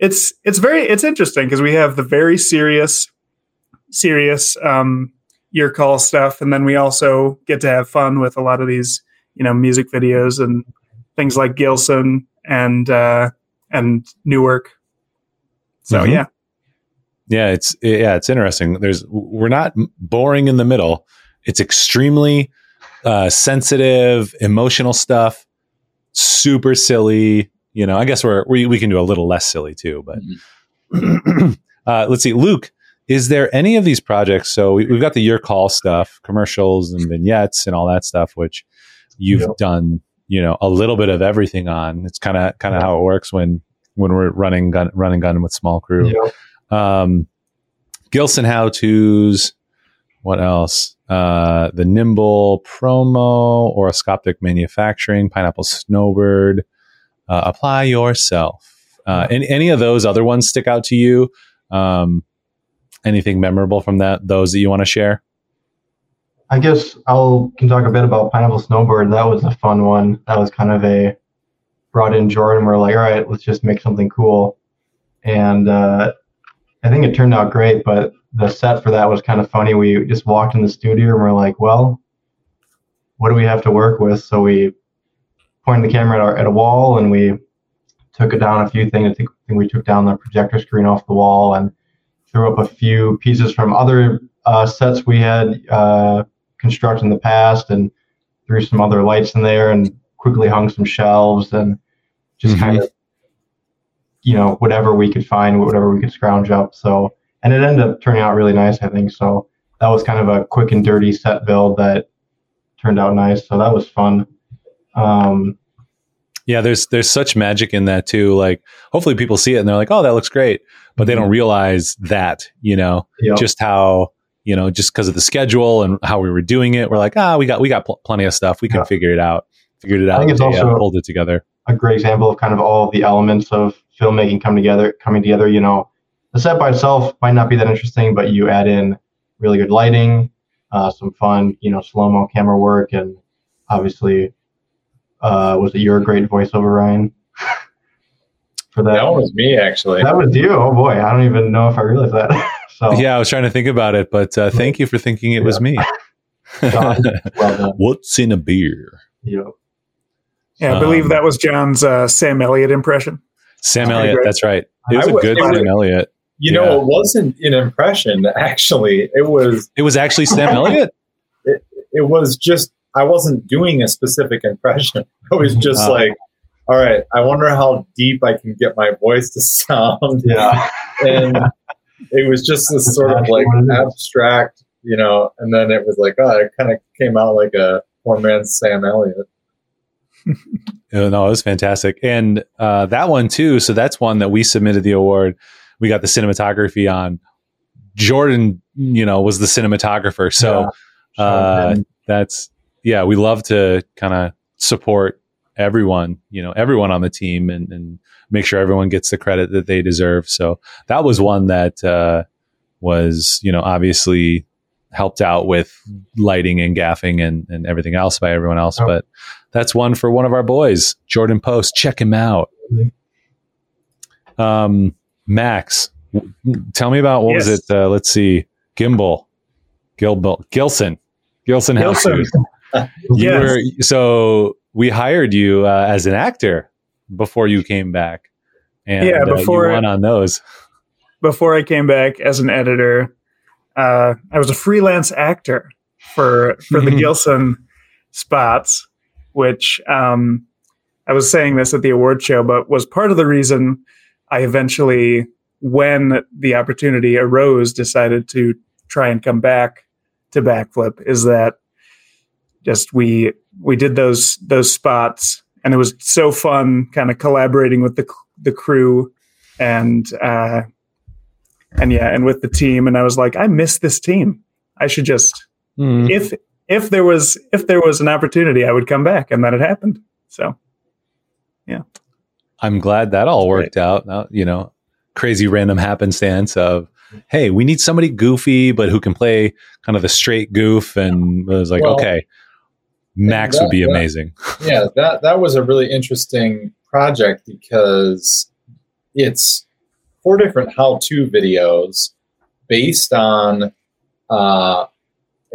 It's it's very it's interesting because we have the very serious serious um year call stuff and then we also get to have fun with a lot of these you know music videos and things like gilson and uh and newark so Mhm. yeah Yeah, it's yeah, it's interesting. There's we're not boring in the middle. It's extremely uh, sensitive, emotional stuff. Super silly. You know, I guess we're we we can do a little less silly too. But uh, let's see, Luke. Is there any of these projects? So we, we've got the year call stuff, commercials and vignettes and all that stuff, which you've Yep. done. You know, a little bit of everything on. It's kind of kind of how it works when when we're running gun running gun with small crew Yeah. um, Gilson how tos. What else? Uh, the Nimble promo, Oroscopic manufacturing, Pineapple Snowbird. Uh, apply yourself. Uh, any, any of those other ones stick out to you? Um, anything memorable from that? Those that you want to share? I guess I'll can talk a bit about Pineapple Snowbird. That was a fun one. That was kind of a brought in Jordan. We're like, all right, let's just make something cool, and uh, I think it turned out great. But the set for that was kind of funny. We just walked in the studio and we're like, well, what do we have to work with? So we pointed the camera at, our, at a wall and we took it down a few things. I think, I think we took down the projector screen off the wall and threw up a few pieces from other uh, sets we had uh, constructed in the past and threw some other lights in there and quickly hung some shelves and just Mhm. kind of you know whatever we could find whatever we could scrounge up so and it ended up turning out really nice i think so that was kind of a quick and dirty set build that turned out nice so that was fun um, Yeah, there's there's such magic in that too. Like, hopefully people see it and they're like, "Oh, that looks great," but they don't realize that you know Yep. just how you know just because of the schedule and how we were doing it we're like ah we got we got pl- plenty of stuff we can Yeah. figure it out figured it out. I think it's yeah, also- pulled it together a great example of kind of all the elements of filmmaking come together coming together you know the set by itself might not be that interesting but you add in really good lighting uh, some fun you know slow mo camera work and obviously uh, was it your great voiceover ryan for that That was me actually. that was you oh boy i don't even know if i realized that so yeah i was trying to think about it but uh, thank you for thinking it was me John, well what's in a beer yeah. yeah i believe Um, that was john's uh, sam elliott impression sam That's elliott that's right it was I a was- good it was- sam elliott You Yeah. know, it wasn't an impression. Actually, it was. it was actually sam elliott It, It was just. I wasn't doing a specific impression. I was just Oh. like, all right. I wonder how deep I can get my voice to sound. yeah and it was just this sort of like abstract, you know. And then it was like, oh, it kind of came out like a poor man's Sam Elliott. No, it was fantastic. And uh, that one too. So that's one that we submitted the award. We got the cinematography on. Jordan, you know, was the cinematographer. So Yeah. uh, that's yeah. We love to kind of support everyone, you know, everyone on the team, and, and make sure everyone gets the credit that they deserve. So that was one that uh, was, you know, obviously helped out with lighting and gaffing and, and everything else by everyone else. Oh. But that's one for one of our boys, Jordan Post. Check him out. Um, Max, w- tell me about what was it? Uh, let's see, Gimbal, Gilbal, Gilson, Gilson. Gilson. Yes. were so we hired you uh, as an actor before you came back, and Yeah, uh, before- you won on those. before I came back as an editor, uh, I was a freelance actor for for the Gilson spots, which um, I was saying this at the award show, but was part of the reason I eventually, when the opportunity arose, decided to try and come back to backflip. Is that just we we did those those spots, and it was so fun, kind of collaborating with the the crew and. Uh, and yeah, and with the team, and I was like, I miss this team. I should just Mm. if if there was if there was an opportunity, I would come back, and then it happened. So yeah, I'm glad that all worked out. Now, you know, crazy random happenstance of, hey, we need somebody goofy, but who can play kind of the straight goof. And I was like, Well, okay, Max that- would be that- amazing. yeah, that that was a really interesting project because it's four different how-to videos based on uh,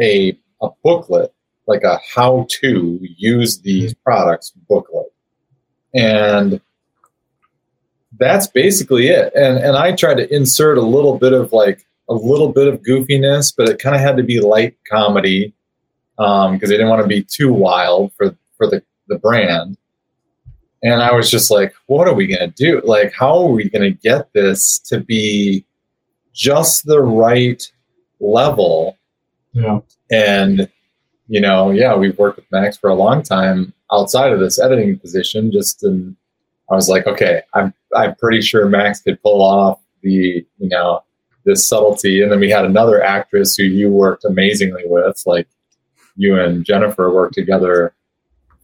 a a booklet, like a how-to use these products booklet, and that's basically it. And and I tried to insert a little bit of like a little bit of goofiness, but it kind of had to be light comedy because um, they didn't want to be too wild for for the the brand. And I was just like, what are we going to do? Like, how are we going to get this to be just the right level? Yeah. And, you know, yeah, we've worked with Max for a long time outside of this editing position. Just, and I was like, okay, I'm, I'm pretty sure Max could pull off the, you know, this subtlety. And then we had another actress who you worked amazingly with, like you and Jennifer work together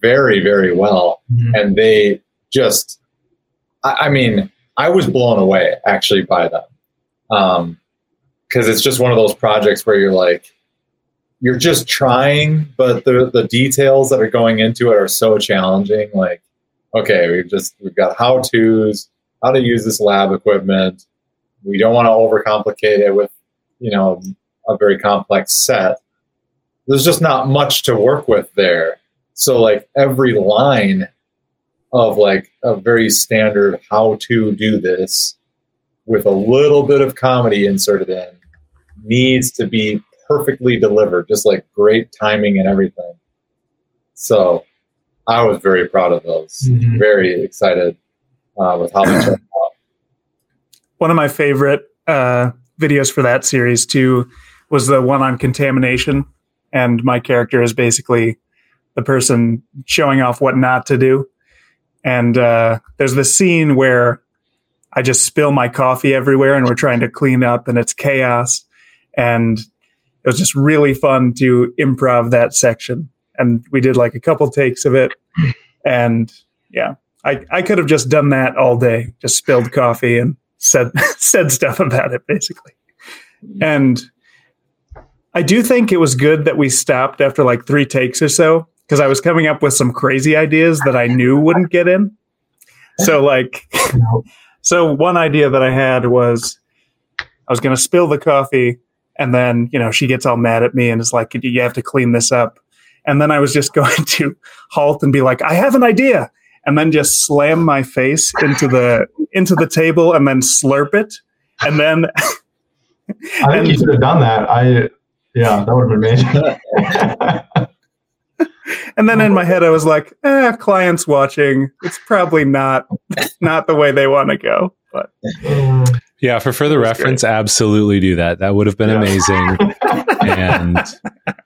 very, very well. Mhm. and they just I, I mean i was blown away actually by them. Um because it's just one of those projects where you're like you're just trying but the the details that are going into it are so challenging. Like okay we've just we've got how to's how to use this lab equipment. We don't want to overcomplicate it with you know a very complex set there's just not much to work with there so like every line of like a very standard how to do this with a little bit of comedy inserted in needs to be perfectly delivered, just like great timing and everything. So I was very proud of those. Mhm. Very excited uh, with how they turned out. one of my favorite uh, videos for that series too was the one on contamination, and my character is basically the person showing off what not to do. And uh, there's this scene where I just spill my coffee everywhere, and we're trying to clean up, and it's chaos. And it was just really fun to improv that section. And we did like a couple takes of it, and yeah, I, I could have just done that all day, just spilled coffee and said said stuff about it basically. And I do think it was good that we stopped after like three takes or so because I was coming up with some crazy ideas that I knew wouldn't get in. So like so one idea that I had was I was going to spill the coffee and then, you know, she gets all mad at me and is like you have to clean this up. And then I was just going to halt and be like, I have an idea and then just slam my face into the into the table and then slurp it and then I think And- you should have done that. I yeah, that would have been amazing. and then in my head I was like, eh, clients watching. It's probably not not the way they want to go. But Yeah, for further That was reference, absolutely do that. That would have been Yeah. amazing. and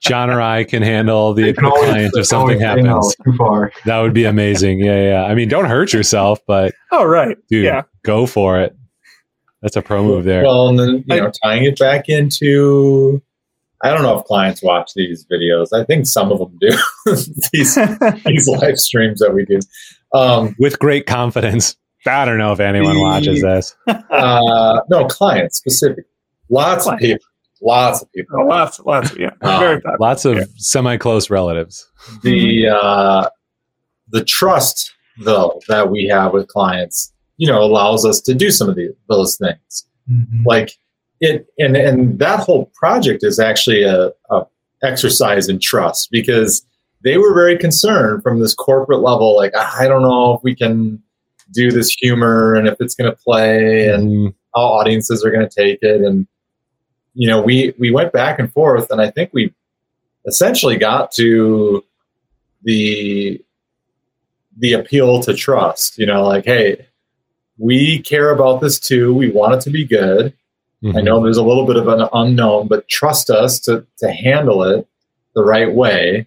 John or I can handle the, You the client if something always say no happens. too far. That would be amazing. Yeah, yeah. I mean, don't hurt yourself, but Oh, right. dude, Yeah. go for it. That's a pro move there. Well, and then you know, tying it back into, I don't know if clients watch these videos. I think some of them do. these these live streams that we do. Um, With great confidence. I don't know if anyone The- watches this. uh, no, clients specific. Lots of people. Lots of people. Oh, lots, lots. Yeah. Um, Very. Lots of Yeah. semi close relatives. the uh, the trust though that we have with clients, you know, allows us to do some of the, those things. Like it, and and that whole project is actually a, a exercise in trust because they were very concerned from this corporate level. Like "Ah, I don't know if we can do this humor and if it's going to play and Mm, how audiences are going to take it. And you know we we went back and forth and i think we essentially got to the the appeal to trust you know like hey we care about this too. We want it to be good i mhm. know there's a little bit of an unknown but trust us to to handle it the right way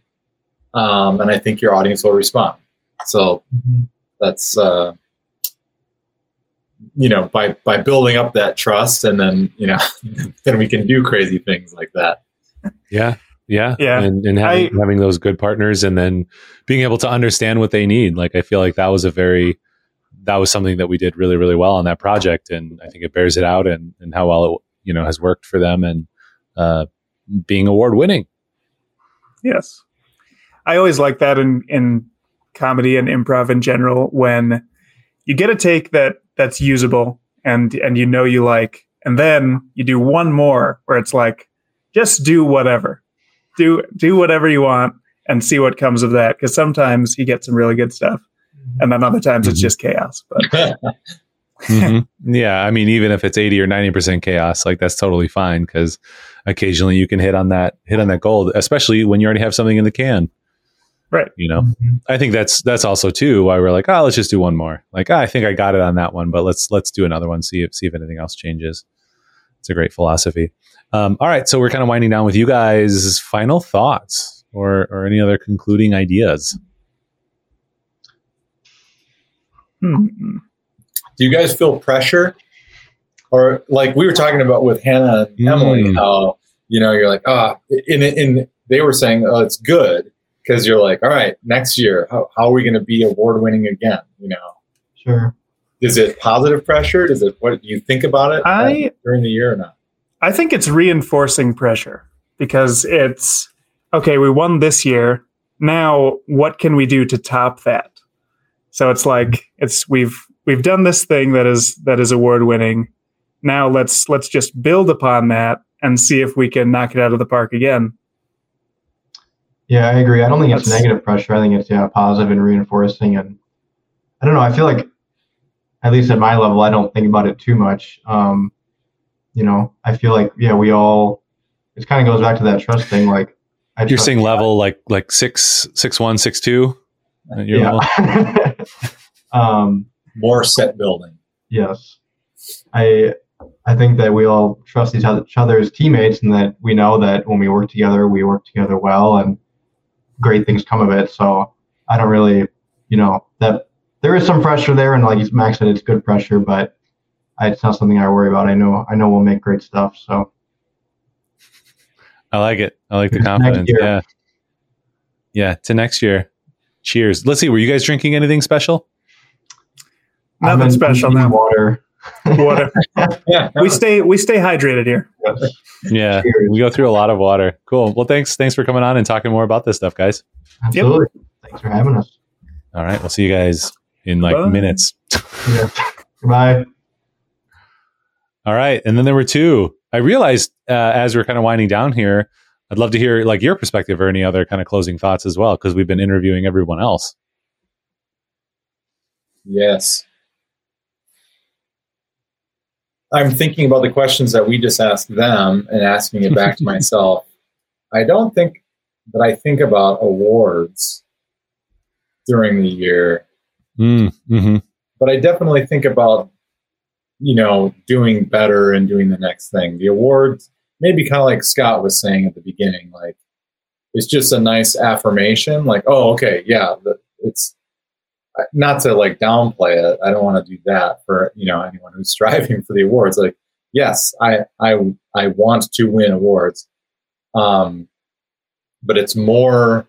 um, and i think your audience will respond so that's uh you know by by building up that trust and then you know then we can do crazy things like that Yeah. Yeah. Yeah. And, and having, having those good partners and then being able to understand what they need. Like, I feel like that was a very, that was something that we did really, really well on that project. And I think it bears it out and, and how well it, you know, has worked for them and, uh, being award winning. Yes. I always like that in, in comedy and improv in general when you get a take that that's usable and and you know you like and then you do one more where it's like just do whatever. Do do whatever you want and see what comes of that because sometimes you get some really good stuff and then other times it's Mhm. just chaos but Mhm. Yeah. I mean, even if it's 80 or 90% chaos, like that's totally fine because occasionally you can hit on that, hit on that gold, especially when you already have something in the can. Right. You know, I think that's, that's also too why we're like, oh, let's just do one more. Like, "Ah, I think I got it on that one, but let's, let's do another one. See if, see if anything else changes. It's a great philosophy. Um, all right. So we're kind of winding down with you guys final thoughts or, or any other concluding ideas. Hmm. do you guys feel pressure or like we were talking about with hannah and emily Mm. how you know you're like ah in, in they were saying oh it's good because you're like all right next year how, how are we going to be award winning again you know Sure. is it positive pressure does it what do you think about it I- during the year or not I think it's reinforcing pressure because it's okay, we won this year. Now what can we do to top that? So it's like it's we've we've done this thing that is that is award winning. Now let's let's just build upon that and see if we can knock it out of the park again. Yeah, I agree. I don't think it's negative pressure. I think it's yeah positive and reinforcing. And I don't know. I feel like, at least at my level, I don't think about it too much. Um, you know, I feel like yeah, we all. It kind of goes back to that trust thing. Like I You're trust saying God. level like, like six, six, one, six, two. At your? Yeah. um, more set building yes, I I think that we all trust each other, each other as teammates, and that we know that when we work together, we work together well, and great things come of it. So I don't really, you know, that there is some pressure there, and like Max said, it's good pressure, but it's not something I worry about. I know I know we'll make great stuff. So I like it. I like the confidence. Yeah. Yeah. To next year. Cheers. Let's see. Were you guys drinking anything special? Nothing I'm special I'm now. Water. Whatever. yeah we stay we stay hydrated here. Yeah. Cheers. We go through a lot of water. Cool. Well, thanks. Thanks for coming on and talking more about this stuff, guys. Absolutely. Thanks for having us. All right. We'll see you guys in like Bye. minutes. Yeah. Goodbye. All right. And then there were two. I realized uh, as we're kind of winding down here, I'd love to hear like your perspective or any other kind of closing thoughts as well, because we've been interviewing everyone else. Yes. I'm thinking about the questions that we just asked them and asking it back to myself. I don't think that I think about awards during the year, Mm, hmm but I definitely think about, you know, doing better and doing the next thing. The awards, maybe kind of like Scott was saying at the beginning, like it's just a nice affirmation, like, oh, okay, yeah, it's not to like downplay it. I don't want to do that for you know anyone who's striving for the awards. Like, yes, I I I want to win awards, um, but it's more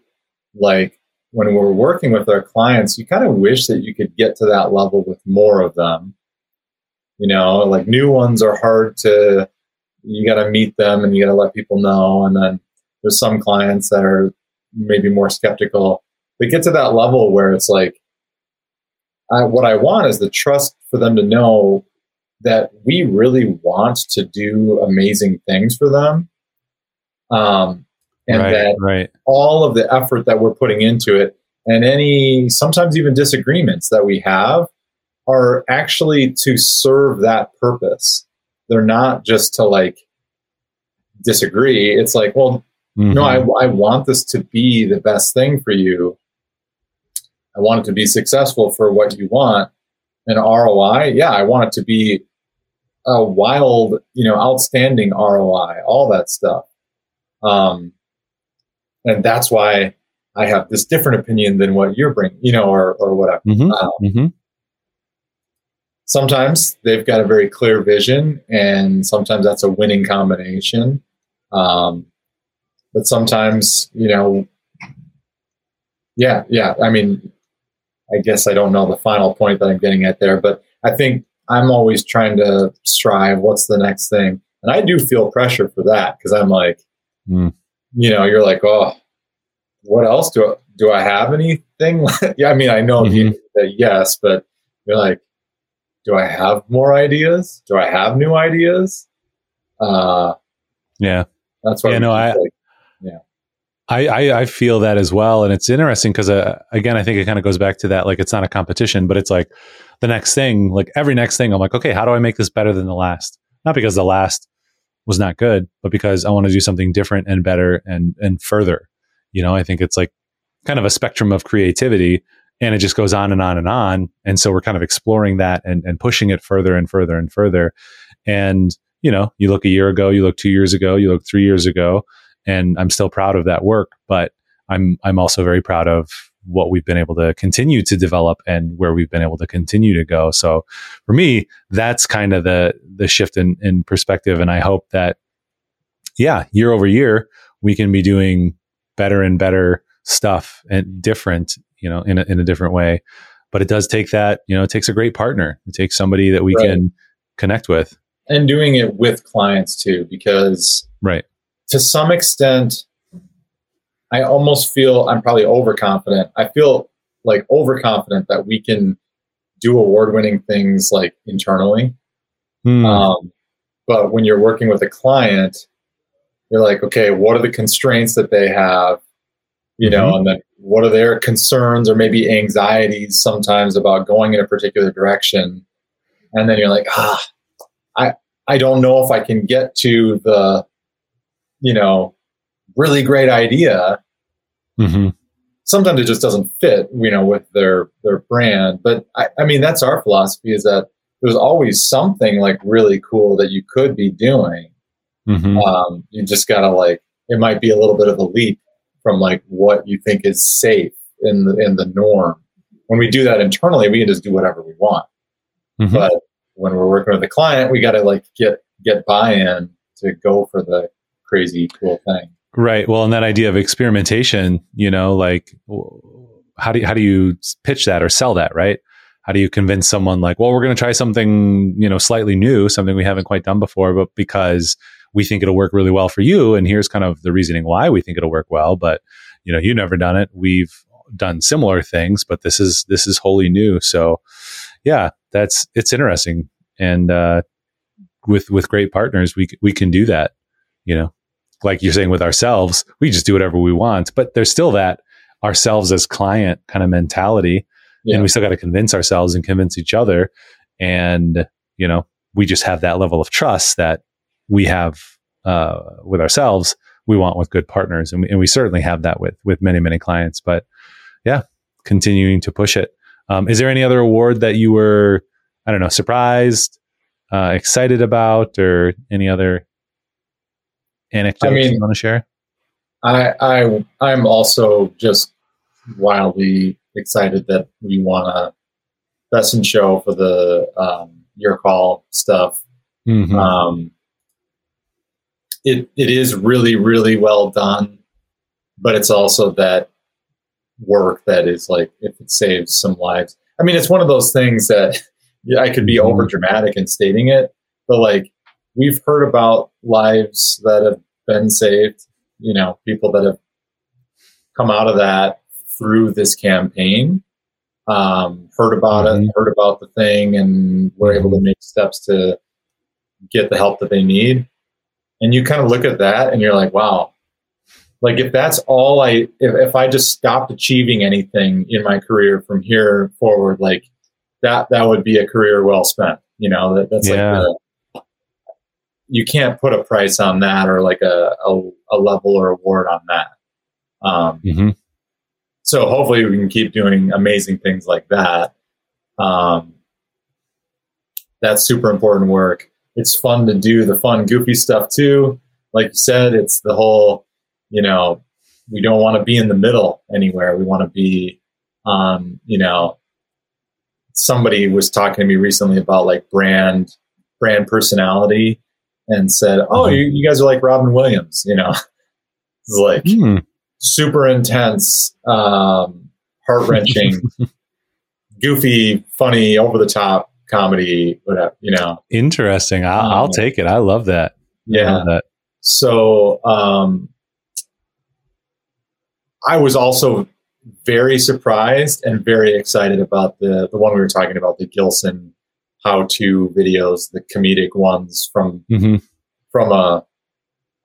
like when we're working with our clients, you kind of wish that you could get to that level with more of them. You know, like new ones are hard to. You got to meet them and you got to let people know, and then there's some clients that are maybe more skeptical. But get to that level where it's like I, what I want is the trust for them to know that we really want to do amazing things for them. Um, and right, that right. all of the effort that we're putting into it and any sometimes even disagreements that we have are actually to serve that purpose. They're not just to like disagree. It's like, well, Mhm. no, I, I want this to be the best thing for you. I want it to be successful for what you want. And ROI, yeah, I want it to be a wild, you know, outstanding ROI, all that stuff. Um, and that's why I have this different opinion than what you're bringing, you know, or, or whatever. Mhm. Um, Mhm. Sometimes they've got a very clear vision, and sometimes that's a winning combination. Um, but sometimes, you know, yeah, yeah. I mean, I guess I don't know the final point that I'm getting at there, but I think I'm always trying to strive. What's the next thing? And I do feel pressure for that because I'm like, Mm. you know, you're like, oh, what else do I, do I have anything? yeah, I mean, I know the- Mhm. that yes, but you're like, do I have more ideas? Do I have new ideas? Uh, Yeah. that's what Yeah, no, I- like, I, I, I feel that as well. And it's interesting because, uh, again, I think it kind of goes back to that like, it's not a competition, but it's like the next thing, like every next thing, I'm like, okay, how do I make this better than the last? Not because the last was not good, but because I want to do something different and better and, and further. You know, I think it's like kind of a spectrum of creativity and it just goes on and on and on. And so we're kind of exploring that and, and pushing it further and further and further. And, you know, you look a year ago, you look two years ago, you look three years ago, and I'm still proud of that work, but I'm I'm also very proud of what we've been able to continue to develop and where we've been able to continue to go. So for me, that's kind of the the shift in, in perspective. And I hope that yeah, year over year, we can be doing better and better stuff and different, you know, in a, in a different way. But it does take that, you know, it takes a great partner. It takes somebody that we Right. can connect with. and doing it with clients too, because Right. to some extent, I almost feel I'm probably overconfident. I feel like overconfident that we can do award winning things like internally. Hmm. Um, but when you're working with a client, you're like, okay, what are the constraints that they have? You know, and then what are their concerns or maybe anxieties sometimes about going in a particular direction? And then you're like, ah, I I don't know if I can get to the, you know, really great idea. Mhm. Sometimes it just doesn't fit, you know, with their their brand. But I, I mean, that's our philosophy: is that there's always something like really cool that you could be doing. Mhm. Um, you just gotta like it might be a little bit of a leap from like what you think is safe in the in the norm. When we do that internally, we can just do whatever we want. Mhm. But when we're working with a client, we gotta like get get buy-in to go for the crazy cool thing. Right. Well, and that idea of experimentation, you know, like how do you, how do you pitch that or sell that, right? How do you convince someone like, well, we're going to try something, you know, slightly new, something we haven't quite done before, but because we think it'll work really well for you, and here's kind of the reasoning why we think it'll work well, but you know, you've never done it. We've done similar things, but this is this is wholly new. So, yeah, that's it's interesting, and uh, with with great partners, we we can do that. You know, like you're saying with ourselves, we just do whatever we want, but there's still that ourselves as client kind of mentality, Yeah. and we still got to convince ourselves and convince each other, and you know, we just have that level of trust that we have uh, with ourselves. We want with good partners, and we, and we certainly have that with with many many clients. But yeah, continuing to push it. Um, is there any other award that you were, I don't know, surprised, uh, excited about, or any other? anecdotes I mean- you want to share? I I I'm also just wildly excited that we won a best in show for the um, your call stuff. Mhm. Um, it it is really really well done, but it's also that work that is like if it saves some lives. I mean, it's one of those things that yeah, I could be Mhm. over dramatic in stating it, but like we've heard about lives that have been saved. You know, people that have come out of that through this campaign. Um, heard about Mhm. it, heard about the thing, and were able to make steps to get the help that they need. And you kind of look at that and you're like, wow, like if that's all I, if, if I just stopped achieving anything in my career from here forward, like that, that would be a career well spent. You know, that, that's Yeah. like, the, you can't put a price on that or like a, a, a level or award on that. Um, Mhm. so hopefully we can keep doing amazing things like that. Um, that's super important work. It's fun to do the fun, goofy stuff too. Like you said, it's the whole, you know, we don't want to be in the middle anywhere. We want to be on, you know, somebody was talking to me recently about like brand, brand personality and said, Oh, Mhm. you, you guys are like Robin Williams, you know, it's like, Hmm. super intense, um, heart wrenching, goofy, funny, over the top comedy, whatever, you know. Interesting. I'll, I'll Um, take it. I love that. Yeah. love that. So um, I was also very surprised and very excited about the the one we were talking about, the Gilson how to videos, the comedic ones from hmm from a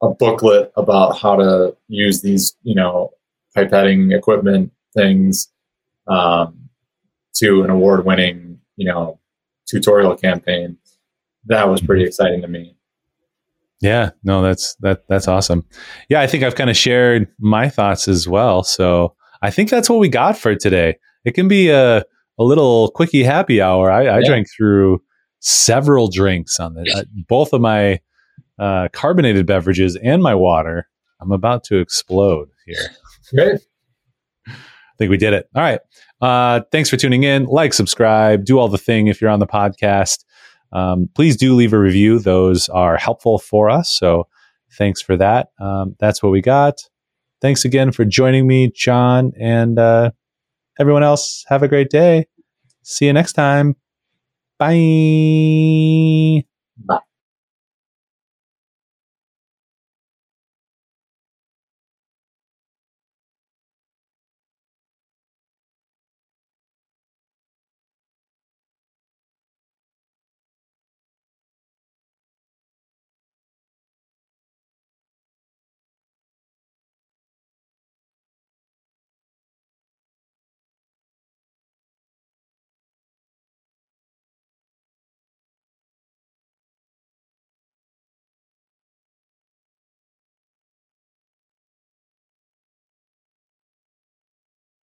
a booklet about how to use these, you know, pipetting equipment things um, to an award-winning, you know, tutorial campaign. That was pretty exciting to me. Yeah, no, that's that that's awesome. Yeah, I think I've kind of shared my thoughts as well. So I think that's what we got for today. It can be a a little quickie happy hour. I, I Yeah. drank through several drinks on the uh, both of my uh, carbonated beverages and my water. I'm about to explode here. Great. I think we did it. All right. Uh, thanks for tuning in. Like, subscribe, do all the thing if you're on the podcast. Um, please do leave a review. Those are helpful for us. So thanks for that. Um, that's what we got. Thanks again for joining me, John, and uh, everyone else. Have a great day. See you next time. Bye.